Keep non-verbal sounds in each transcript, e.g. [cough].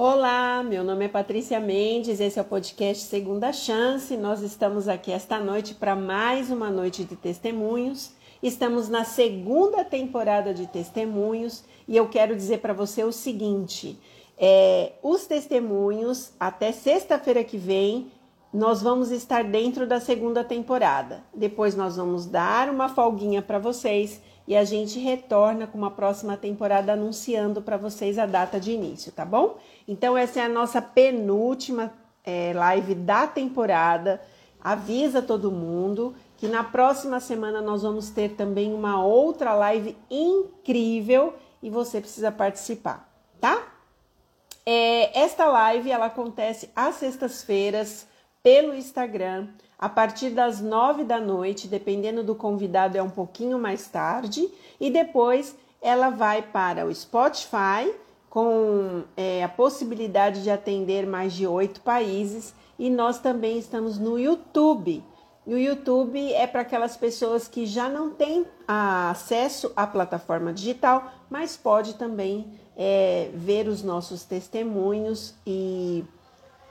Olá, meu nome é Patrícia Mendes, esse é o podcast Segunda Chance. Nós estamos aqui esta noite para mais uma noite de testemunhos. Estamos na segunda temporada de testemunhos e eu quero dizer para você o seguinte: é, os testemunhos até sexta-feira que vem nós vamos estar dentro da segunda temporada. Depois nós vamos dar uma folguinha para vocês e a gente retorna com uma próxima temporada anunciando para vocês a data de início, tá bom? Então, essa é a nossa penúltima é, live da temporada. Avisa todo mundo que na próxima semana nós vamos ter também uma outra live incrível e você precisa participar, tá? É, esta live ela acontece às sextas-feiras pelo Instagram a partir das nove da noite, dependendo do convidado, é um pouquinho mais tarde, e depois ela vai para o Spotify com é, a possibilidade de atender mais de oito países, e nós também estamos no YouTube. E o YouTube é para aquelas pessoas que já não têm acesso à plataforma digital, mas pode também é, ver os nossos testemunhos e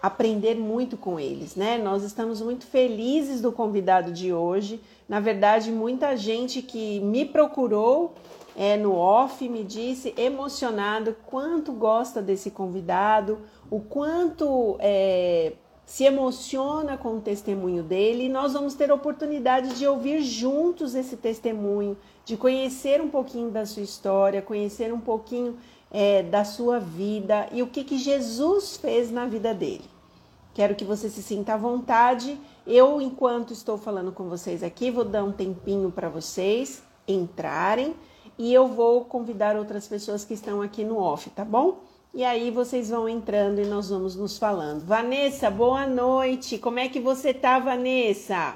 aprender muito com eles, né? Nós estamos muito felizes do convidado de hoje. Na verdade, muita gente que me procurou é, no off me disse emocionado quanto gosta desse convidado, o quanto é, se emociona com o testemunho dele. E nós vamos ter oportunidade de ouvir juntos esse testemunho, de conhecer um pouquinho da sua história, conhecer um pouquinho é, da sua vida e o que, que Jesus fez na vida dele. Quero que você se sinta à vontade. Eu, enquanto estou falando com vocês aqui, vou dar um tempinho para vocês entrarem e eu vou convidar outras pessoas que estão aqui no off, tá bom? E aí vocês vão entrando e nós vamos nos falando. Vanessa, boa noite. Como é que você tá, Vanessa?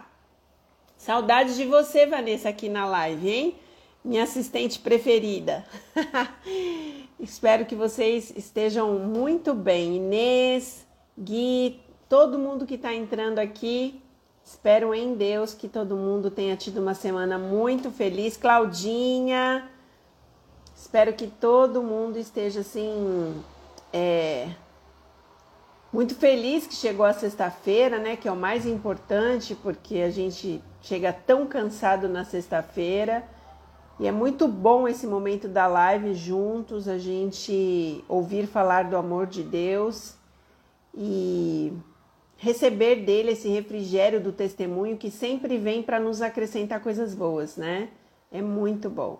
Saudade de você, Vanessa, aqui na live, hein? Minha assistente preferida. [laughs] Espero que vocês estejam muito bem. Inês, Gui, todo mundo que está entrando aqui. Espero em Deus que todo mundo tenha tido uma semana muito feliz. Claudinha, espero que todo mundo esteja assim. É, muito feliz que chegou a sexta-feira, né? Que é o mais importante, porque a gente chega tão cansado na sexta-feira. E é muito bom esse momento da live juntos, a gente ouvir falar do amor de Deus e receber dele esse refrigério do testemunho que sempre vem para nos acrescentar coisas boas, né? É muito bom.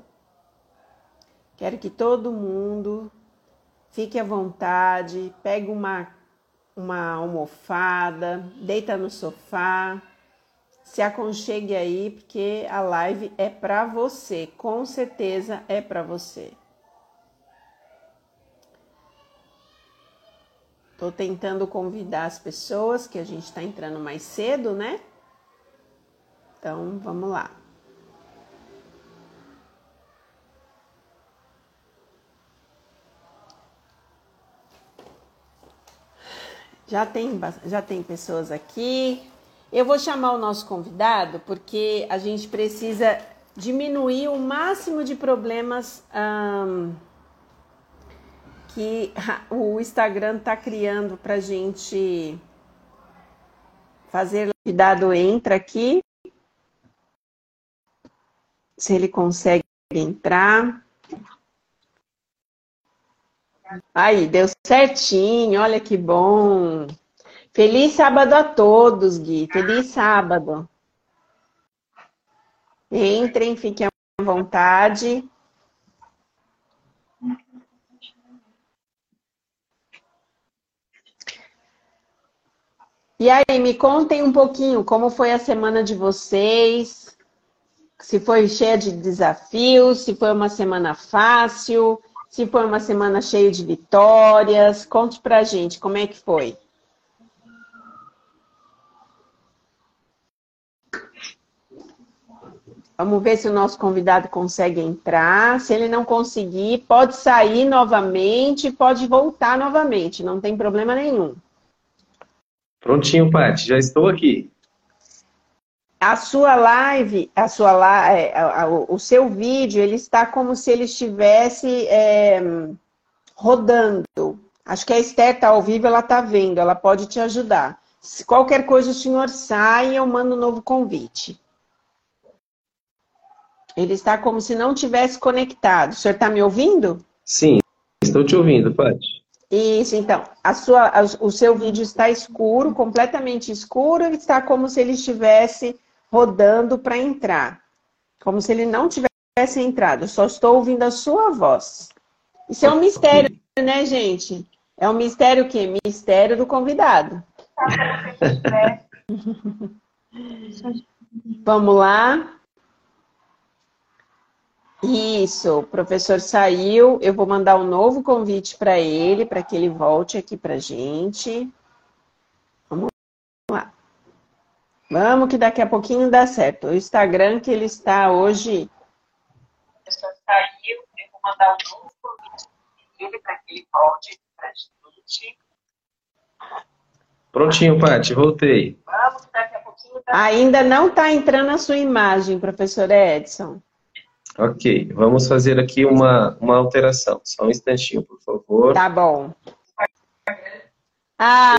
Quero que todo mundo fique à vontade, pegue uma, uma almofada, deita no sofá, se aconchegue aí, porque a live é para você, com certeza é para você. Estou tentando convidar as pessoas, que a gente está entrando mais cedo, né? Então, vamos lá. Já tem, já tem pessoas aqui. Eu vou chamar o nosso convidado porque a gente precisa diminuir o máximo de problemas. Que o Instagram está criando para gente fazer. Cuidado, entra aqui. Se ele consegue entrar. Aí, deu certinho, olha que bom. Feliz sábado a todos, Gui. Feliz sábado. Entrem, fiquem à vontade. E aí, me contem um pouquinho como foi a semana de vocês, se foi cheia de desafios, se foi uma semana fácil, se foi uma semana cheia de vitórias. Conte pra gente como é que foi. Vamos ver se o nosso convidado consegue entrar. Se ele não conseguir, pode sair novamente, pode voltar novamente, não tem problema nenhum. Prontinho, Paty, já estou aqui. A sua live, a sua, é, o seu vídeo, ele está como se ele estivesse é, rodando. Acho que a Esther está ao vivo, ela está vendo, ela pode te ajudar. Se qualquer coisa o senhor sai, eu mando um novo convite. Ele está como se não tivesse conectado. O senhor está me ouvindo? Sim, estou te ouvindo, Paty. Isso, então. A sua, o seu vídeo está escuro, completamente escuro, e está como se ele estivesse rodando para entrar. Como se ele não tivesse entrado. só estou ouvindo a sua voz. Isso é um mistério, né, gente? É um mistério o quê? Mistério do convidado. [laughs] Vamos lá. Isso, o professor saiu. Eu vou mandar um novo convite para ele, para que ele volte aqui para gente. Vamos lá. Vamos que daqui a pouquinho dá certo. O Instagram que ele está hoje. O professor saiu. Eu vou mandar um novo convite para ele, para que ele volte para gente. Prontinho, Paty, voltei. Vamos, daqui a pouquinho. Dá... Ainda não está entrando a sua imagem, professor Edson. Ok, vamos fazer aqui uma, uma alteração. Só um instantinho, por favor. Tá bom. Ah,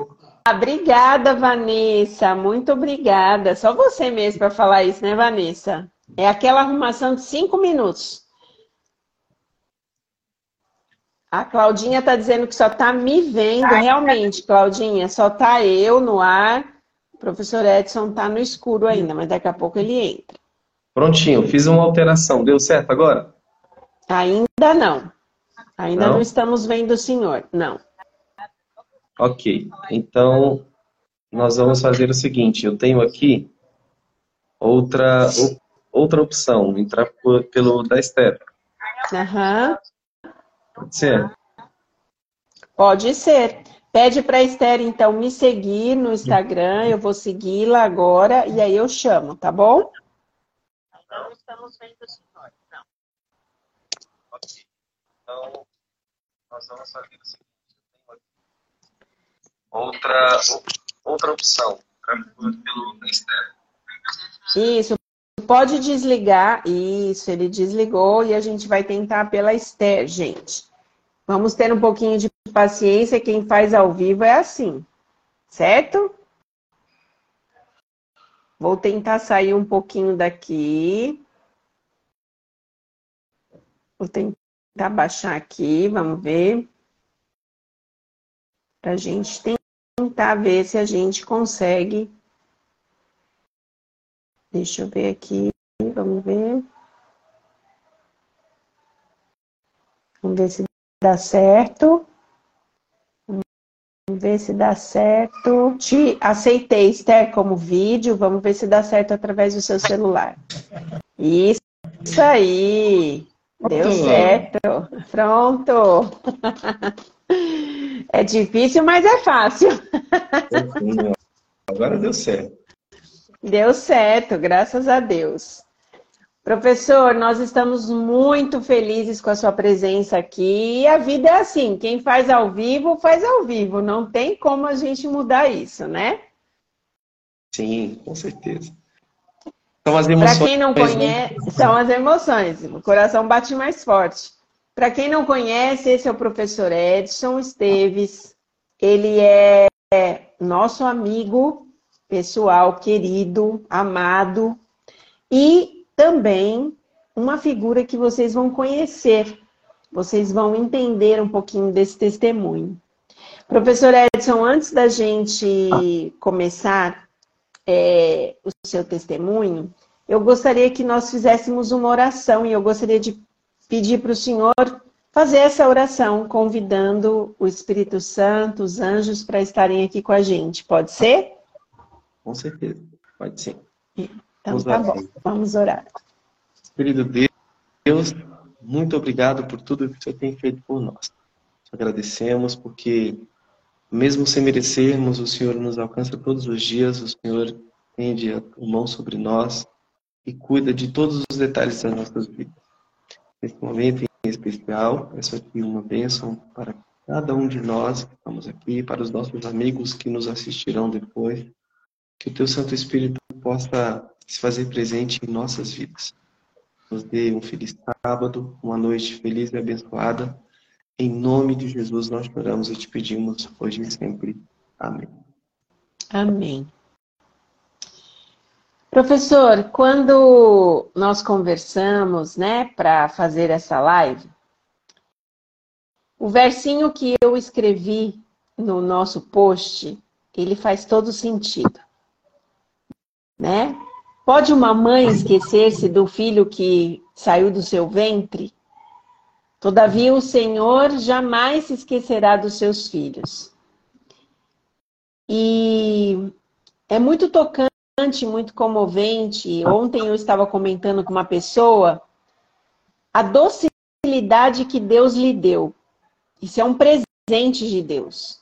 obrigada, Vanessa. Muito obrigada. Só você mesmo para falar isso, né, Vanessa? É aquela arrumação de cinco minutos. A Claudinha está dizendo que só está me vendo. Realmente, Claudinha, só está eu no ar. O professor Edson está no escuro ainda, mas daqui a pouco ele entra. Prontinho, fiz uma alteração. Deu certo agora? Ainda não. Ainda não, não estamos vendo o senhor. Não. Ok. Então, nós vamos fazer o seguinte. Eu tenho aqui outra, outra opção. Entrar pelo da Esther. Aham. Pode ser? Pode ser. Pede para a Esther, então, me seguir no Instagram. Eu vou segui-la agora e aí eu chamo, tá bom? Estamos vendo o senhor, não. Ok. Então, nós vamos fazer o seguinte. Outra, outra opção, pelo Esther. Isso, pode desligar. Isso, ele desligou e a gente vai tentar pela Esther, gente. Vamos ter um pouquinho de paciência, quem faz ao vivo é assim, certo? Vou tentar sair um pouquinho daqui. Vou tentar baixar aqui, vamos ver. Para a gente tentar ver se a gente consegue. Deixa eu ver aqui, vamos ver. Vamos ver se dá certo. Vamos ver se dá certo. Te aceitei, Esther, como vídeo. Vamos ver se dá certo através do seu celular. Isso, aí. Deu certo. Pronto. É difícil, mas é fácil. Agora deu certo. Deu certo, graças a Deus. Professor, nós estamos muito felizes com a sua presença aqui. E a vida é assim, quem faz ao vivo, faz ao vivo. Não tem como a gente mudar isso, né? Sim, com certeza. São as emoções. Para quem não né? conhece, são as emoções. O coração bate mais forte. Para quem não conhece, esse é o professor Edson Esteves. Ele é nosso amigo pessoal, querido, amado. E também uma figura que vocês vão conhecer, vocês vão entender um pouquinho desse testemunho. Professor Edson, antes da gente começar é, o seu testemunho, eu gostaria que nós fizéssemos uma oração e eu gostaria de pedir para o senhor fazer essa oração, convidando o Espírito Santo, os anjos, para estarem aqui com a gente. Pode ser? Com certeza, pode sim. Então Vamos tá bom, vamos orar. Querido Deus, muito obrigado por tudo que o Senhor tem feito por nós. Agradecemos porque, mesmo sem merecermos, o Senhor nos alcança todos os dias, o Senhor tende a mão sobre nós e cuida de todos os detalhes das nossas vidas. Nesse momento em especial, peço aqui uma bênção para cada um de nós que estamos aqui, para os nossos amigos que nos assistirão depois, que o Teu Santo Espírito possa se fazer presente em nossas vidas. Nos dê um feliz sábado, uma noite feliz e abençoada. Em nome de Jesus nós oramos e te pedimos hoje e sempre. Amém. Amém. Professor, quando nós conversamos, né, para fazer essa live, o versinho que eu escrevi no nosso post, ele faz todo sentido, né? Pode uma mãe esquecer-se do filho que saiu do seu ventre? Todavia o Senhor jamais se esquecerá dos seus filhos. E é muito tocante muito comovente. Ontem eu estava comentando com uma pessoa a docilidade que Deus lhe deu. Isso é um presente de Deus.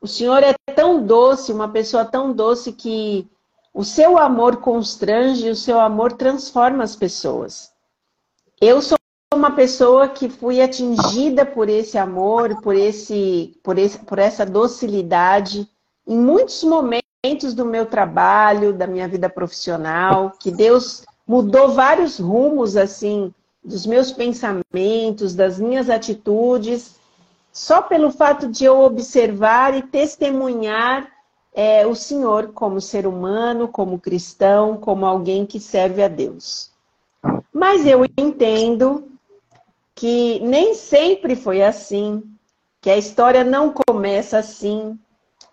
O Senhor é tão doce, uma pessoa tão doce que o seu amor constrange, o seu amor transforma as pessoas. Eu sou uma pessoa que fui atingida por esse amor, por esse, por esse, por essa docilidade em muitos momentos do meu trabalho, da minha vida profissional, que Deus mudou vários rumos assim dos meus pensamentos, das minhas atitudes, só pelo fato de eu observar e testemunhar é, o Senhor como ser humano, como cristão, como alguém que serve a Deus. Mas eu entendo que nem sempre foi assim, que a história não começa assim.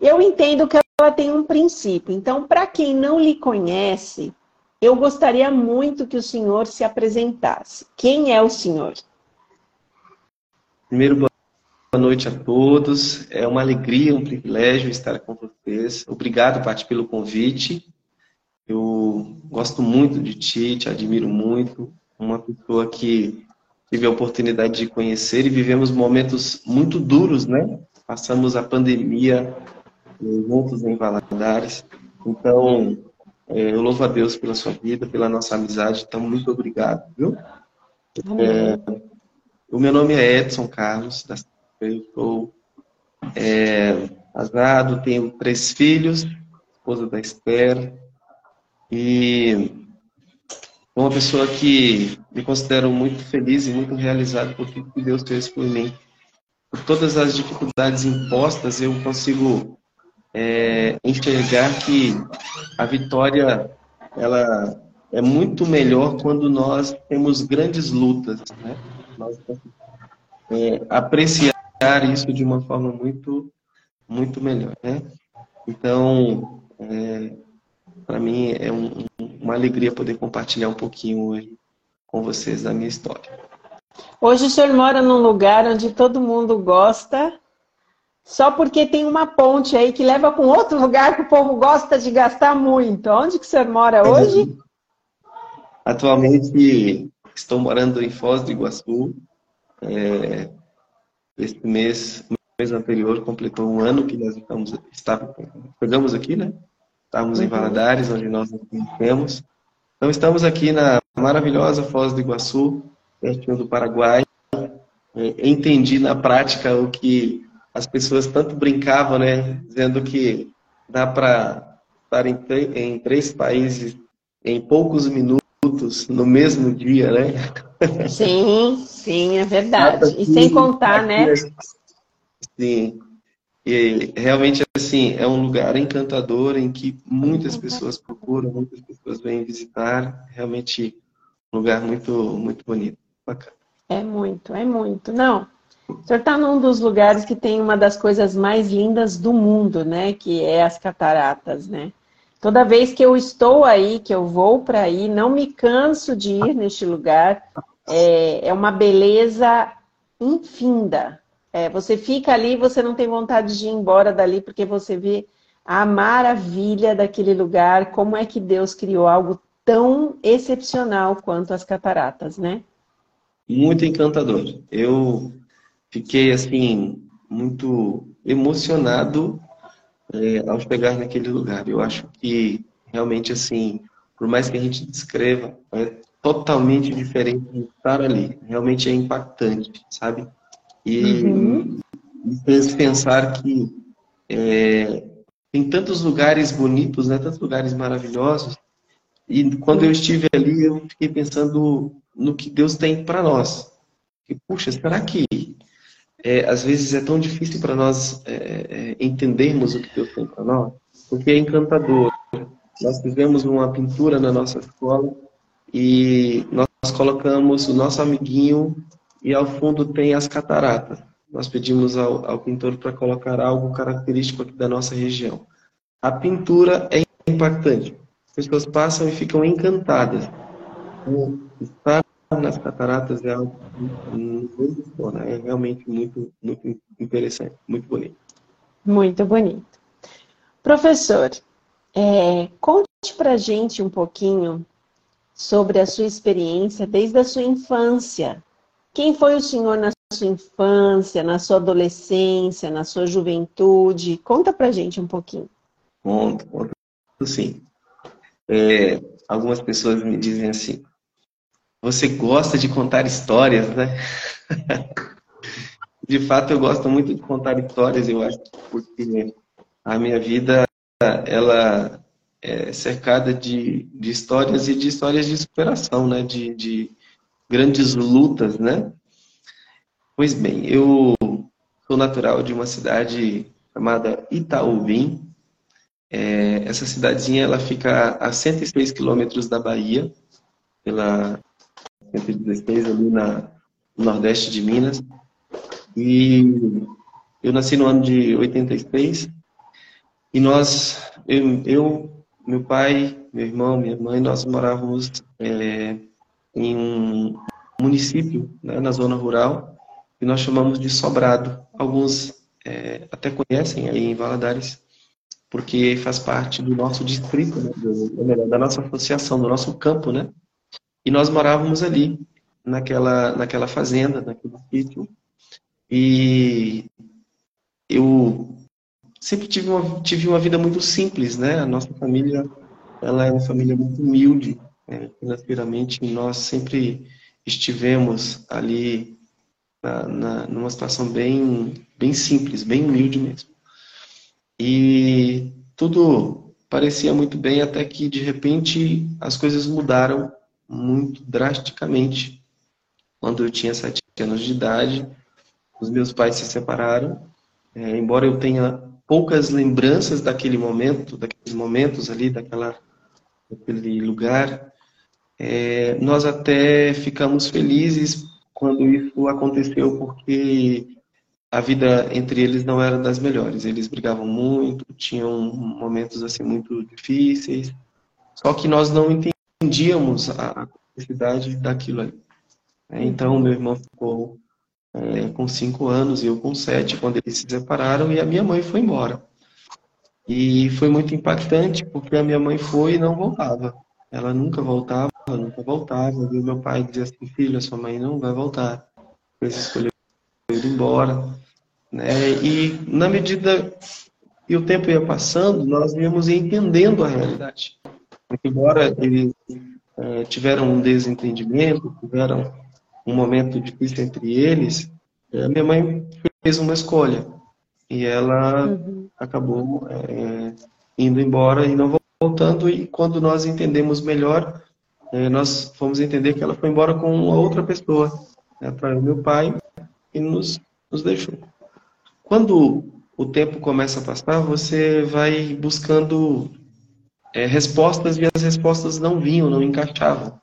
Eu entendo que ela tem um princípio. Então, para quem não lhe conhece, eu gostaria muito que o senhor se apresentasse. Quem é o senhor? Primeiro, boa noite a todos. É uma alegria, um privilégio estar com vocês. Obrigado, Paty, pelo convite. Eu gosto muito de ti, te admiro muito. Uma pessoa que tive a oportunidade de conhecer e vivemos momentos muito duros, né? Passamos a pandemia juntos em Valadares. Então, é, eu louvo a Deus pela sua vida, pela nossa amizade. Então, muito obrigado, viu? É, o meu nome é Edson Carlos, eu sou é, casado, tenho três filhos, esposa da Esther, e sou uma pessoa que me considero muito feliz e muito realizado por tudo que Deus fez por mim. Por todas as dificuldades impostas, eu consigo é, enxergar que a vitória ela é muito melhor quando nós temos grandes lutas, né? Nós é, apreciar isso de uma forma muito muito melhor, né? Então, é, para mim é um, uma alegria poder compartilhar um pouquinho hoje com vocês da minha história. Hoje o senhor mora num lugar onde todo mundo gosta só porque tem uma ponte aí que leva para um outro lugar que o povo gosta de gastar muito. Onde que o senhor mora hoje? Atualmente estou morando em Foz do Iguaçu. É, este mês, mês anterior, completou um ano que nós estamos, estávamos, chegamos aqui, né? Estávamos uhum. em Valadares, onde nós nos conhecemos. Então estamos aqui na maravilhosa Foz do Iguaçu, pertinho do Paraguai. É, entendi na prática o que as pessoas tanto brincavam, né? Dizendo que dá para estar em, em, três países em poucos minutos no mesmo dia, né? Sim, sim, é verdade. E sem contar, né? Sim. E realmente, assim, é um lugar encantador em que muitas pessoas procuram, muitas pessoas vêm visitar. Realmente, um lugar muito, muito bonito. Bacana. É muito, é muito. Não, o senhor está num dos lugares que tem uma das coisas mais lindas do mundo, né? Que é as cataratas, né? Toda vez que eu estou aí, que eu vou para aí, não me canso de ir neste lugar. É, é uma beleza infinda. É, você fica ali, você não tem vontade de ir embora dali, porque você vê a maravilha daquele lugar, como é que Deus criou algo tão excepcional quanto as cataratas, né? Muito encantador. Eu fiquei assim muito emocionado é, ao chegar naquele lugar. Eu acho que realmente assim, por mais que a gente descreva, é totalmente diferente de estar ali. Realmente é impactante, sabe? E uhum. me fez pensar que é, tem tantos lugares bonitos, né? Tantos lugares maravilhosos. E quando eu estive ali, eu fiquei pensando no que Deus tem para nós. E, puxa, será que é, às vezes é tão difícil para nós é, é, entendermos o que Deus tem para nós, porque é encantador. Nós fizemos uma pintura na nossa escola e nós colocamos o nosso amiguinho e ao fundo tem as cataratas. Nós pedimos ao, ao pintor para colocar algo característico da nossa região. A pintura é impactante. As pessoas passam e ficam encantadas. Estar nas cataratas é algo né? É realmente muito, muito interessante, muito bonito. Muito bonito. Professor, é, conte para gente um pouquinho sobre a sua experiência desde a sua infância. Quem foi o senhor na sua infância, na sua adolescência, na sua juventude? Conta para gente um pouquinho. Conto, conto sim. É, algumas pessoas me dizem assim, você gosta de contar histórias, né? [laughs] de fato, eu gosto muito de contar histórias, eu acho, porque a minha vida, ela é cercada de, de histórias e de histórias de superação, né? De, de grandes lutas, né? Pois bem, eu sou natural de uma cidade chamada Itaúbim. É, essa cidadezinha ela fica a 106 quilômetros da Bahia, pela 116 ali na, no nordeste de Minas. E eu nasci no ano de 86 e nós, eu, eu meu pai, meu irmão, minha mãe, nós morávamos é, em um município, né, na zona rural, que nós chamamos de Sobrado. Alguns é, até conhecem aí em Valadares, porque faz parte do nosso distrito, né, do, da nossa associação, do nosso campo, né? E nós morávamos ali, naquela, naquela fazenda, naquele sítio. E eu sempre tive uma, tive uma vida muito simples, né? A nossa família, ela é uma família muito humilde, né? financeiramente. Nós sempre estivemos ali na, na, numa situação bem, bem simples, bem humilde mesmo. E tudo parecia muito bem até que de repente as coisas mudaram muito drasticamente. Quando eu tinha sete anos de idade, os meus pais se separaram. É, embora eu tenha poucas lembranças daquele momento, daqueles momentos ali, daquela, daquele lugar, é, nós até ficamos felizes quando isso aconteceu, porque a vida entre eles não era das melhores. Eles brigavam muito, tinham momentos assim muito difíceis. Só que nós não entendíamos a complexidade daquilo ali. É, então, meu irmão ficou é, com cinco anos e eu com sete quando eles se separaram e a minha mãe foi embora. E foi muito impactante porque a minha mãe foi e não voltava. Ela nunca voltava, nunca voltava. O meu pai dizia assim, filho, a sua mãe não vai voltar. Ele escolheu ir embora. Né? E na medida que o tempo ia passando, nós íamos entendendo a realidade. Embora eles é, tiveram um desentendimento, tiveram um momento difícil entre eles, é, minha mãe fez uma escolha e ela uhum. acabou é, indo embora e não voltando. E quando nós entendemos melhor, nós fomos entender que ela foi embora com uma outra pessoa, né, meu pai, e nos, nos deixou. Quando o tempo começa a passar, você vai buscando é, respostas e as respostas não vinham, não encaixavam.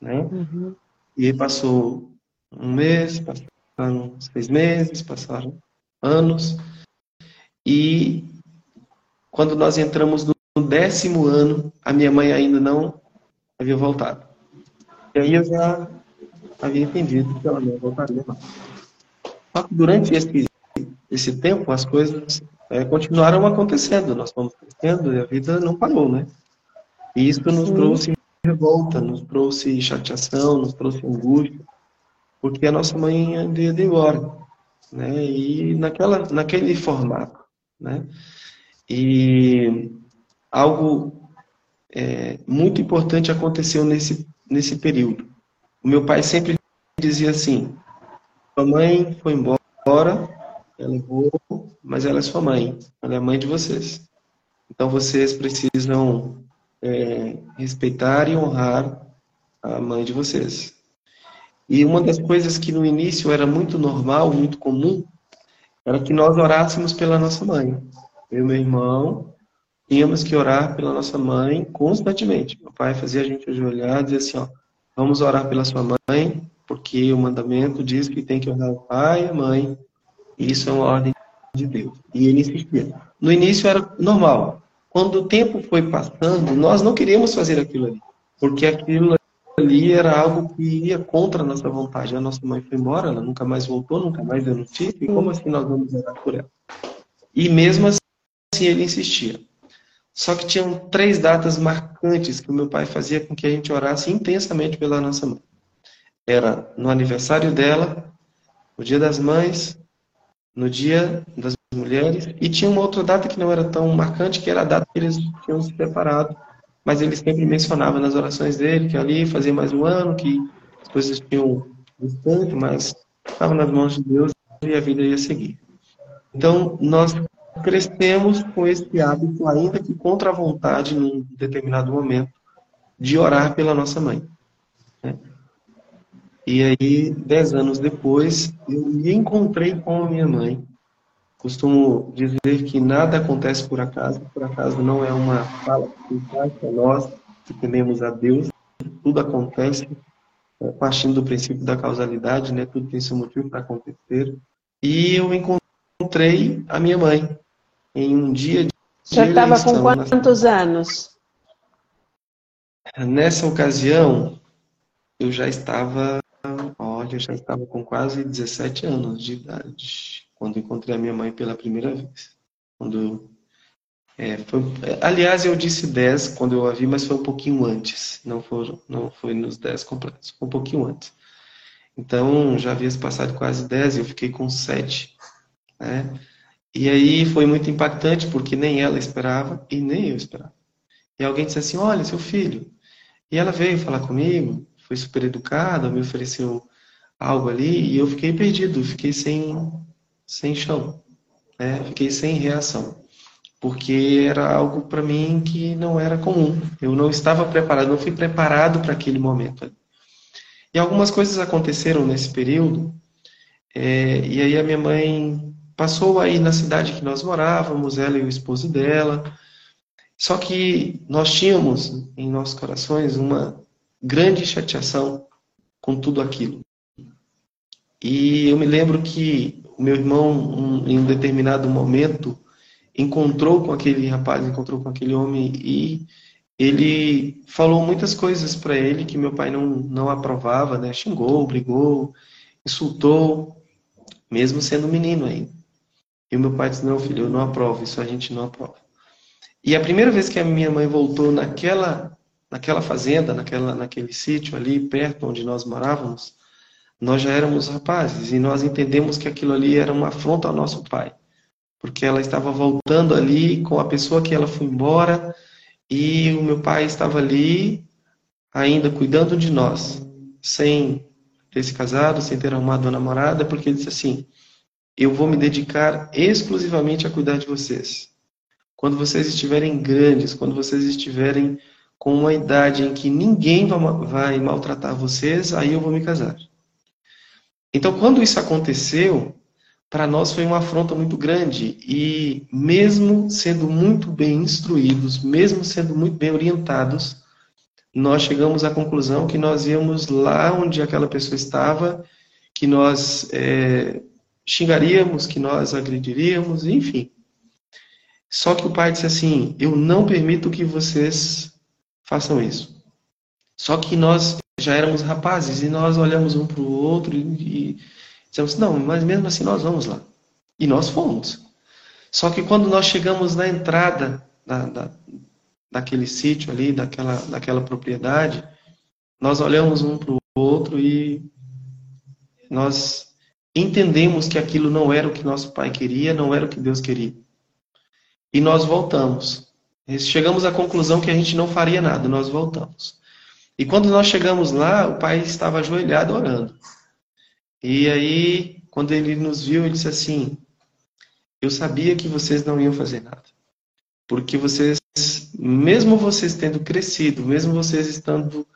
Né? Uhum. E aí passou um mês, passaram seis meses, passaram anos. E quando nós entramos no décimo ano, a minha mãe ainda não havia voltado. E aí eu já havia entendido que ela não voltaria mais. Só que durante esse, esse tempo, as coisas é, continuaram acontecendo. Nós fomos crescendo e a vida não parou, né? E isso nos Sim. trouxe revolta, nos trouxe chateação, nos trouxe angústia, porque a nossa mãe ainda ia embora, né? E naquela, naquele formato, né? E algo é, muito importante aconteceu nesse, nesse período. O meu pai sempre dizia assim: sua mãe foi embora, ela levou, mas ela é sua mãe, ela é a mãe de vocês. Então vocês precisam é, respeitar e honrar a mãe de vocês. E uma das coisas que no início era muito normal, muito comum, era que nós orássemos pela nossa mãe. Eu e meu irmão tínhamos que orar pela nossa mãe constantemente. Meu pai fazia a gente ajoelhar e dizia assim, ó, vamos orar pela sua mãe, porque o mandamento diz que tem que orar o pai e a mãe. E isso é uma ordem de Deus. E ele insistia. No início era normal. Quando o tempo foi passando, nós não queríamos fazer aquilo ali. Porque aquilo ali era algo que ia contra a nossa vontade. A nossa mãe foi embora, ela nunca mais voltou, nunca mais deu notícia, e como assim nós vamos orar por ela? E mesmo assim ele insistia. Só que tinham três datas marcantes que o meu pai fazia com que a gente orasse intensamente pela nossa mãe. Era no aniversário dela, no dia das mães, no dia das mulheres, e tinha uma outra data que não era tão marcante, que era a data que eles tinham se separado mas ele sempre mencionava nas orações dele que ali fazia mais um ano, que as coisas tinham distante, mas estava nas mãos de Deus e a vida ia seguir. Então, nós crescemos com esse hábito, ainda que contra a vontade, num determinado momento, de orar pela nossa mãe. Né? E aí, dez anos depois, eu me encontrei com a minha mãe Costumo dizer que nada acontece por acaso, por acaso não é uma fala que para nós que tememos a Deus, tudo acontece é, partindo do princípio da causalidade, né? Tudo tem seu motivo para acontecer. E eu encontrei a minha mãe em um dia de Já estava com quantos na... anos? Nessa ocasião, eu já estava, olha, eu já estava com quase 17 anos de idade quando encontrei a minha mãe pela primeira vez. Quando é, foi, aliás, eu disse 10 quando eu a vi, mas foi um pouquinho antes. Não, foram, não foi nos 10 completos, foi um pouquinho antes. Então, já havia se passado quase 10 e eu fiquei com 7. Né? E aí foi muito impactante, porque nem ela esperava e nem eu esperava. E alguém disse assim: Olha, seu filho. E ela veio falar comigo, foi super educada, me ofereceu algo ali, e eu fiquei perdido, fiquei sem, sem chão. Né? Fiquei sem reação. Porque era algo para mim que não era comum. Eu não estava preparado, não fui preparado para aquele momento. E algumas coisas aconteceram nesse período. É, e aí a minha mãe passou aí na cidade que nós morávamos, ela e o esposo dela. Só que nós tínhamos em nossos corações uma grande chateação com tudo aquilo. E eu me lembro que o meu irmão, um, em um determinado momento, encontrou com aquele rapaz, encontrou com aquele homem e ele falou muitas coisas para ele que meu pai não, não aprovava, né? Xingou, brigou, insultou, mesmo sendo menino ainda. E meu pai disse: Não, filho, eu não aprovo, isso a gente não aprova. E a primeira vez que a minha mãe voltou naquela, naquela fazenda, naquela, naquele sítio ali perto onde nós morávamos, nós já éramos rapazes e nós entendemos que aquilo ali era uma afronta ao nosso pai, porque ela estava voltando ali com a pessoa que ela foi embora e o meu pai estava ali ainda cuidando de nós, sem ter se casado, sem ter arrumado uma namorada, porque ele disse assim: Eu vou me dedicar exclusivamente a cuidar de vocês. Quando vocês estiverem grandes, quando vocês estiverem com uma idade em que ninguém vai maltratar vocês, aí eu vou me casar. Então, quando isso aconteceu, para nós foi uma afronta muito grande. E mesmo sendo muito bem instruídos, mesmo sendo muito bem orientados, nós chegamos à conclusão que nós íamos lá onde aquela pessoa estava, que nós é, xingaríamos, que nós agrediríamos, enfim. Só que o pai disse assim: Eu não permito que vocês façam isso. Só que nós já éramos rapazes e nós olhamos um para o outro e, e dissemos, não, mas mesmo assim nós vamos lá. E nós fomos. Só que quando nós chegamos na entrada da, da, daquele sítio ali, daquela, daquela propriedade, nós olhamos um para o outro e nós entendemos que aquilo não era o que nosso pai queria, não era o que Deus queria. E nós voltamos. Chegamos à conclusão que a gente não faria nada, nós voltamos. E quando nós chegamos lá, o pai estava ajoelhado orando. E aí, quando ele nos viu, ele disse assim: Eu sabia que vocês não iam fazer nada. Porque vocês, mesmo vocês tendo crescido, mesmo vocês estando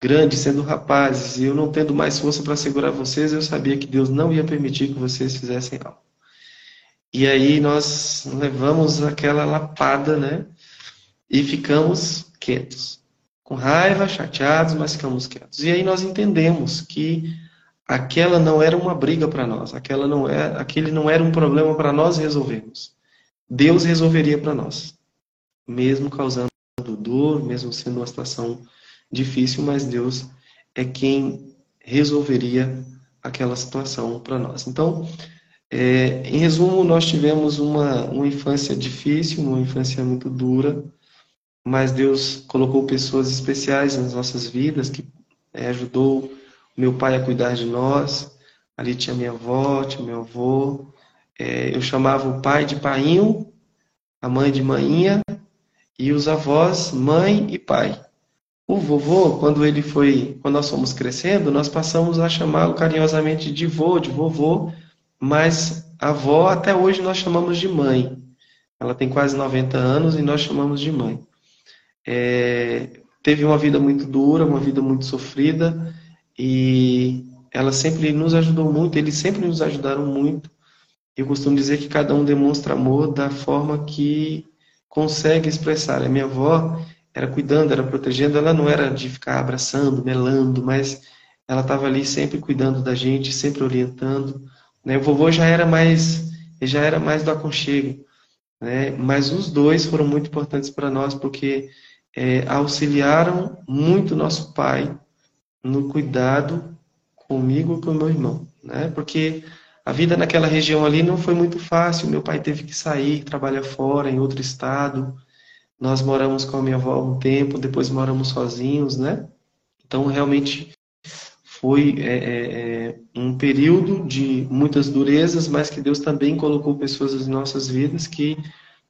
grandes, sendo rapazes, e eu não tendo mais força para segurar vocês, eu sabia que Deus não ia permitir que vocês fizessem algo. E aí nós levamos aquela lapada, né? E ficamos quietos. Com raiva, chateados, mas ficamos quietos. E aí nós entendemos que aquela não era uma briga para nós, aquela não é, aquele não era um problema para nós resolvermos. Deus resolveria para nós, mesmo causando dor, mesmo sendo uma situação difícil, mas Deus é quem resolveria aquela situação para nós. Então, é, em resumo, nós tivemos uma, uma infância difícil, uma infância muito dura, mas Deus colocou pessoas especiais nas nossas vidas que é, ajudou meu pai a cuidar de nós. Ali tinha minha avó, tinha meu avô. É, eu chamava o pai de painho, a mãe de maninha e os avós mãe e pai. O vovô, quando ele foi, quando nós fomos crescendo, nós passamos a chamá-lo carinhosamente de vô, de vovô, mas a avó até hoje nós chamamos de mãe. Ela tem quase 90 anos e nós chamamos de mãe. É, teve uma vida muito dura, uma vida muito sofrida e ela sempre nos ajudou muito, eles sempre nos ajudaram muito. Eu costumo dizer que cada um demonstra amor da forma que consegue expressar. A minha avó, era cuidando, era protegendo, ela não era de ficar abraçando, melando, mas ela estava ali sempre cuidando da gente, sempre orientando. Né? O vovô já era mais, já era mais do aconchego, né? Mas os dois foram muito importantes para nós porque é, auxiliaram muito nosso pai no cuidado comigo e com meu irmão, né? Porque a vida naquela região ali não foi muito fácil. Meu pai teve que sair, trabalhar fora, em outro estado. Nós moramos com a minha avó um tempo, depois moramos sozinhos, né? Então, realmente foi é, é, é, um período de muitas durezas, mas que Deus também colocou pessoas nas nossas vidas que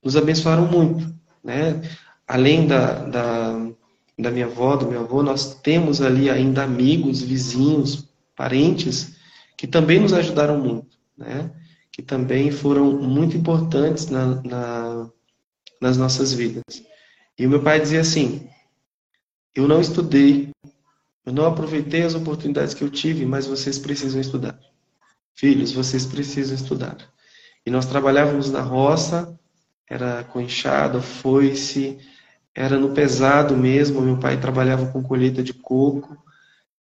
nos abençoaram muito, né? Além da, da, da minha avó, do meu avô, nós temos ali ainda amigos, vizinhos, parentes, que também nos ajudaram muito, né? Que também foram muito importantes na, na nas nossas vidas. E o meu pai dizia assim: Eu não estudei, eu não aproveitei as oportunidades que eu tive, mas vocês precisam estudar. Filhos, vocês precisam estudar. E nós trabalhávamos na roça, era com enxada, foice, era no pesado mesmo. Meu pai trabalhava com colheita de coco.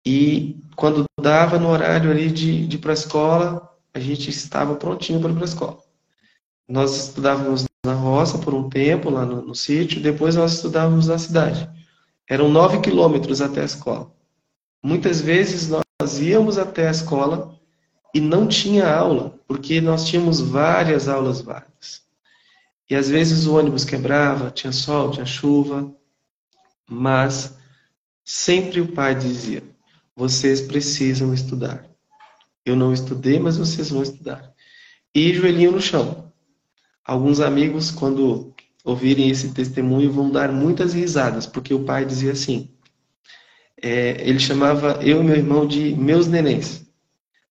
E quando dava no horário ali de, de ir para a escola, a gente estava prontinho para ir para a escola. Nós estudávamos na roça por um tempo, lá no, no sítio, depois nós estudávamos na cidade. Eram nove quilômetros até a escola. Muitas vezes nós íamos até a escola e não tinha aula, porque nós tínhamos várias aulas vagas. E às vezes o ônibus quebrava, tinha sol, tinha chuva, mas sempre o pai dizia: vocês precisam estudar. Eu não estudei, mas vocês vão estudar. E joelhinho no chão. Alguns amigos, quando ouvirem esse testemunho, vão dar muitas risadas, porque o pai dizia assim: é, ele chamava eu e meu irmão de meus nenéns,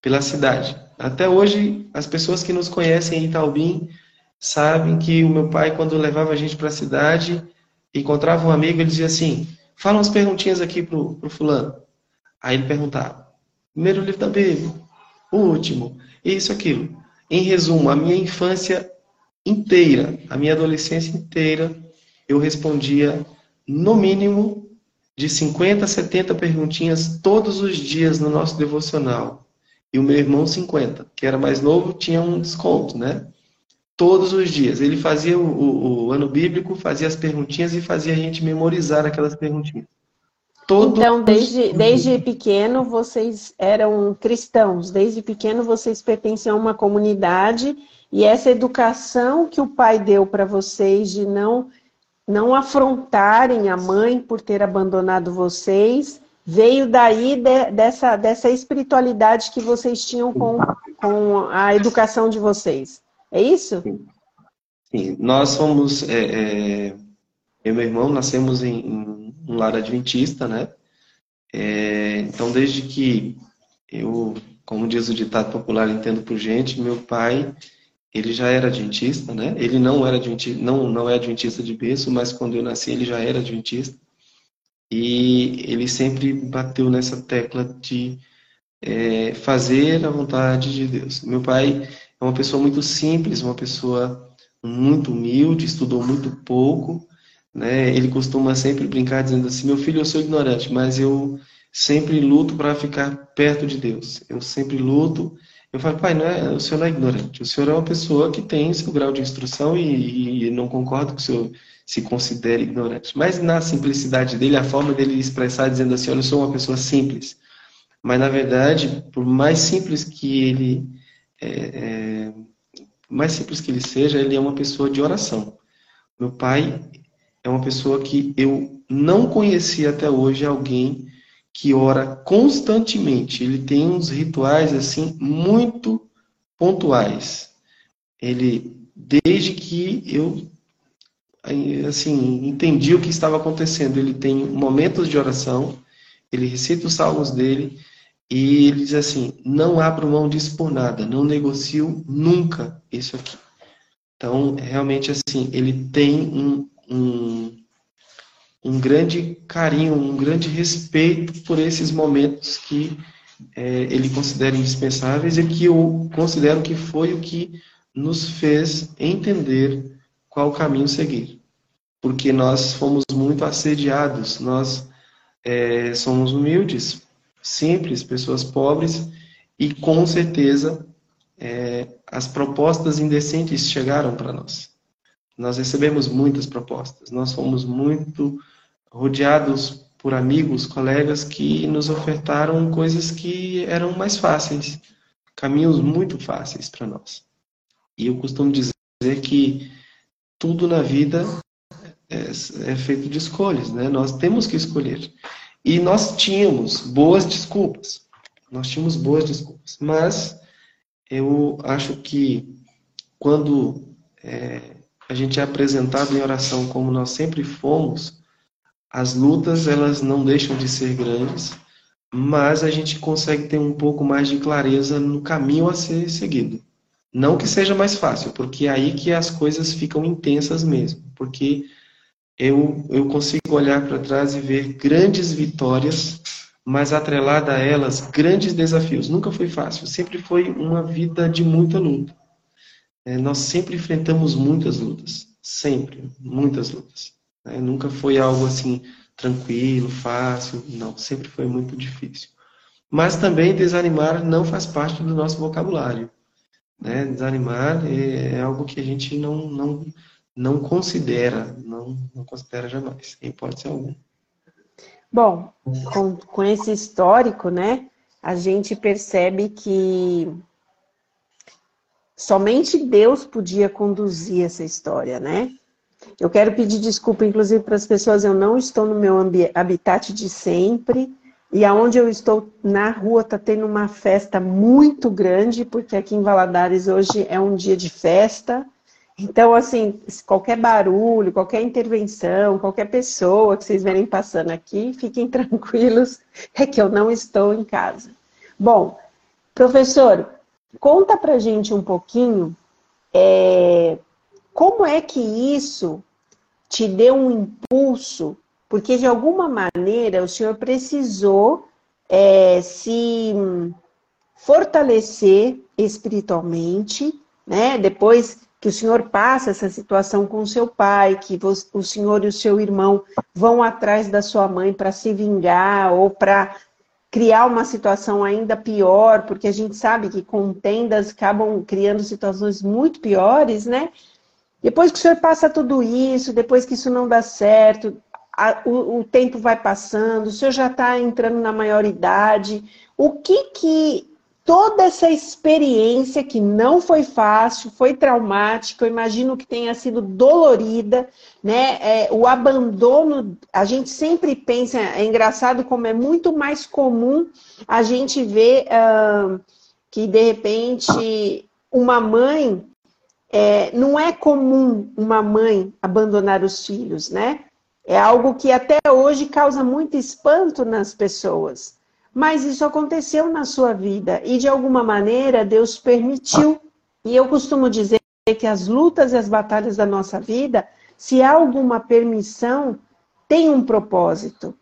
pela cidade. Até hoje, as pessoas que nos conhecem em Itaubim sabem que o meu pai, quando levava a gente para a cidade, encontrava um amigo, ele dizia assim: fala umas perguntinhas aqui pro, pro fulano. Aí ele perguntava: primeiro livro da Bíblia, o último, isso, aquilo. Em resumo, a minha infância inteira, a minha adolescência inteira, eu respondia no mínimo de 50 a 70 perguntinhas todos os dias no nosso devocional. E o meu irmão 50, que era mais novo, tinha um desconto, né? Todos os dias. Ele fazia o, o, o ano bíblico, fazia as perguntinhas e fazia a gente memorizar aquelas perguntinhas. Todos então, desde, desde pequeno, vocês eram cristãos. Desde pequeno, vocês pertenciam a uma comunidade e essa educação que o pai deu para vocês de não não afrontarem a mãe por ter abandonado vocês, veio daí de, dessa, dessa espiritualidade que vocês tinham com, com a educação de vocês. É isso? Sim. Sim. Nós somos, é, é, eu e meu irmão, nascemos em, em um lar adventista, né? É, então, desde que eu, como diz o ditado popular, entendo por gente, meu pai ele já era adventista, né? Ele não era adventista, não, não é adventista de berço, mas quando eu nasci ele já era adventista. e ele sempre bateu nessa tecla de é, fazer a vontade de Deus. Meu pai é uma pessoa muito simples, uma pessoa muito humilde, estudou muito pouco, né? Ele costuma sempre brincar dizendo assim: "Meu filho, eu sou ignorante, mas eu sempre luto para ficar perto de Deus. Eu sempre luto eu falo, pai, não é, o senhor não é ignorante. O senhor é uma pessoa que tem seu grau de instrução e, e não concordo que o senhor se considere ignorante. Mas na simplicidade dele, a forma dele expressar dizendo assim, eu sou uma pessoa simples. Mas na verdade, por mais simples que ele, é, é, mais simples que ele seja, ele é uma pessoa de oração. Meu pai é uma pessoa que eu não conheci até hoje alguém que ora constantemente. Ele tem uns rituais assim muito pontuais. Ele desde que eu assim entendi o que estava acontecendo, ele tem momentos de oração, ele recita os salmos dele e ele diz assim: não abro mão disso por nada, não negocio nunca isso aqui. Então, realmente assim, ele tem um, um um grande carinho, um grande respeito por esses momentos que é, ele considera indispensáveis e que eu considero que foi o que nos fez entender qual caminho seguir. Porque nós fomos muito assediados, nós é, somos humildes, simples, pessoas pobres, e com certeza é, as propostas indecentes chegaram para nós. Nós recebemos muitas propostas, nós fomos muito rodeados por amigos, colegas que nos ofertaram coisas que eram mais fáceis, caminhos muito fáceis para nós. E eu costumo dizer que tudo na vida é, é, feito de escolhas, né? Nós temos que escolher. E nós tínhamos boas desculpas. Nós tínhamos boas desculpas. Mas eu acho que quando é, a gente é apresentado em oração como nós sempre fomos, as lutas elas não deixam de ser grandes, mas a gente consegue ter um pouco mais de clareza no caminho a ser seguido. Não que seja mais fácil, porque é aí que as coisas ficam intensas mesmo, porque eu, eu consigo olhar para trás e ver grandes vitórias, mas atrelada a elas grandes desafios. Nunca foi fácil, sempre foi uma vida de muita luta. É, nós sempre enfrentamos muitas lutas, sempre, muitas lutas. Né? Nunca foi algo assim tranquilo, fácil, não, sempre foi muito difícil. Mas também desanimar não faz parte do nosso vocabulário. Né? Desanimar é, é algo que a gente não, não, não considera, não, não considera jamais, em hipótese alguma. Bom, com, com esse histórico, né, a gente percebe que somente Deus podia conduzir essa história, né? Eu quero pedir desculpa, inclusive, para as pessoas, eu não estou no meu habitat de sempre, e aonde eu estou na rua está tendo uma festa muito grande, porque aqui em Valadares hoje é um dia de festa. Então, assim, qualquer barulho, qualquer intervenção, qualquer pessoa que vocês verem passando aqui, fiquem [laughs] tranquilos, é que eu não estou em casa. Bom, professor, conta pra gente um pouquinho é, como é que isso te deu um impulso? Porque de alguma maneira o senhor precisou é, se fortalecer espiritualmente, né? Depois que o senhor passa essa situação com seu pai, que o senhor e o seu irmão vão atrás da sua mãe para se vingar ou para criar uma situação ainda pior, porque a gente sabe que contendas acabam criando situações muito piores, né? Depois que o senhor passa tudo isso, depois que isso não dá certo, a, o, o, tempo vai passando, o senhor já está entrando na maioridade, o que que toda essa experiência que não foi fácil, foi traumática, eu imagino que tenha sido dolorida, né? É, o abandono, a gente sempre pensa, é engraçado como é muito mais comum a gente ver uh, que de repente uma mãe é, não é comum uma mãe abandonar os filhos, né? É algo que até hoje causa muito espanto nas pessoas. Mas isso aconteceu na sua vida e de alguma maneira Deus permitiu. E eu costumo dizer que as lutas e as batalhas da nossa vida, se há alguma permissão, tem um propósito.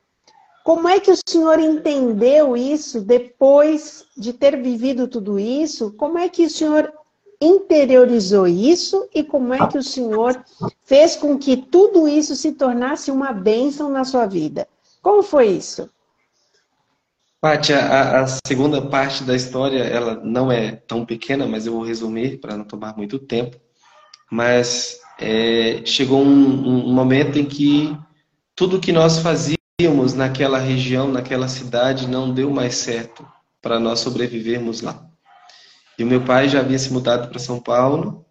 Como é que o senhor entendeu isso depois de ter vivido tudo isso? Como é que o senhor interiorizou isso e como é que o senhor fez com que tudo isso se tornasse uma bênção na sua vida? Como foi isso? Pátia, a, a, segunda parte da história, ela não é tão pequena, mas eu vou resumir para não tomar muito tempo. Mas é, chegou um, um, momento em que tudo que nós fazíamos naquela região, naquela cidade, não deu mais certo para nós sobrevivermos lá. E o meu pai já havia se mudado para São Paulo.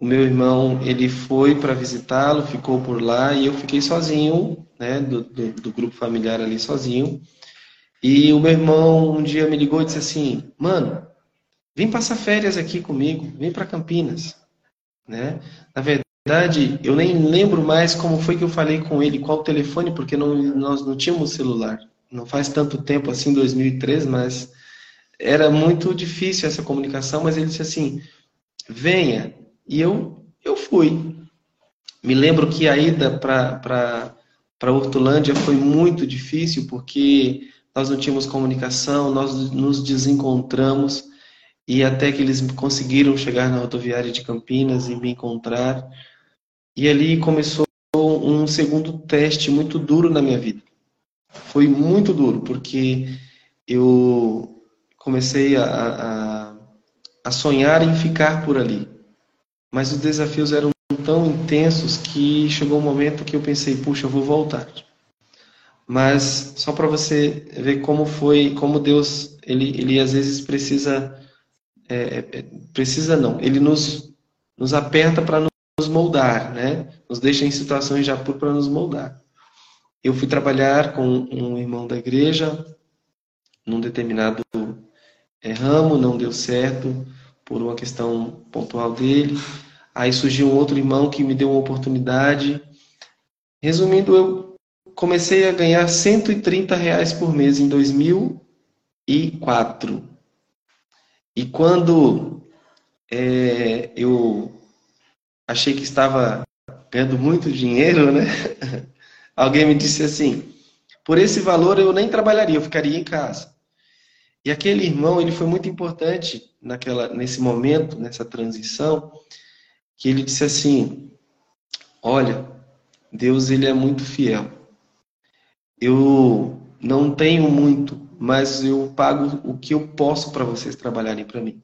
O meu irmão ele foi para visitá-lo, ficou por lá e eu fiquei sozinho, né, do, do, do grupo familiar ali sozinho. E o meu irmão um dia me ligou e disse assim: Mano, vem passar férias aqui comigo, vem para Campinas. Né? Na verdade, eu nem lembro mais como foi que eu falei com ele, qual telefone, porque não, nós não tínhamos celular. Não faz tanto tempo assim, 2003, mas era muito difícil essa comunicação. Mas ele disse assim: Venha. E eu, eu fui. Me lembro que a ida para Hortolândia foi muito difícil, porque nós não tínhamos comunicação, nós nos desencontramos e até que eles conseguiram chegar na rodoviária de Campinas e me encontrar. E ali começou um segundo teste muito duro na minha vida. Foi muito duro, porque eu comecei a, a, a sonhar em ficar por ali. Mas os desafios eram tão intensos que chegou um momento que eu pensei, puxa, eu vou voltar mas só para você ver como foi, como Deus, ele, ele às vezes precisa, é, é precisa não, ele nos, nos aperta para nos moldar, né? Nos deixa em situações de apuro para nos moldar. Eu fui trabalhar com um irmão da igreja num determinado é, ramo, não deu certo por uma questão pontual dele. Aí surgiu um outro irmão que me deu uma oportunidade. Resumindo, eu comecei a ganhar 130 reais por mês em 2004. E quando é, eu achei que estava ganhando muito dinheiro, né? [laughs] Alguém me disse assim: por esse valor eu nem trabalharia, eu ficaria em casa. E aquele irmão, ele foi muito importante naquela, nesse momento, nessa transição, que ele disse assim: olha, Deus ele é muito fiel eu não tenho muito, mas eu pago o que eu posso para vocês trabalharem para mim.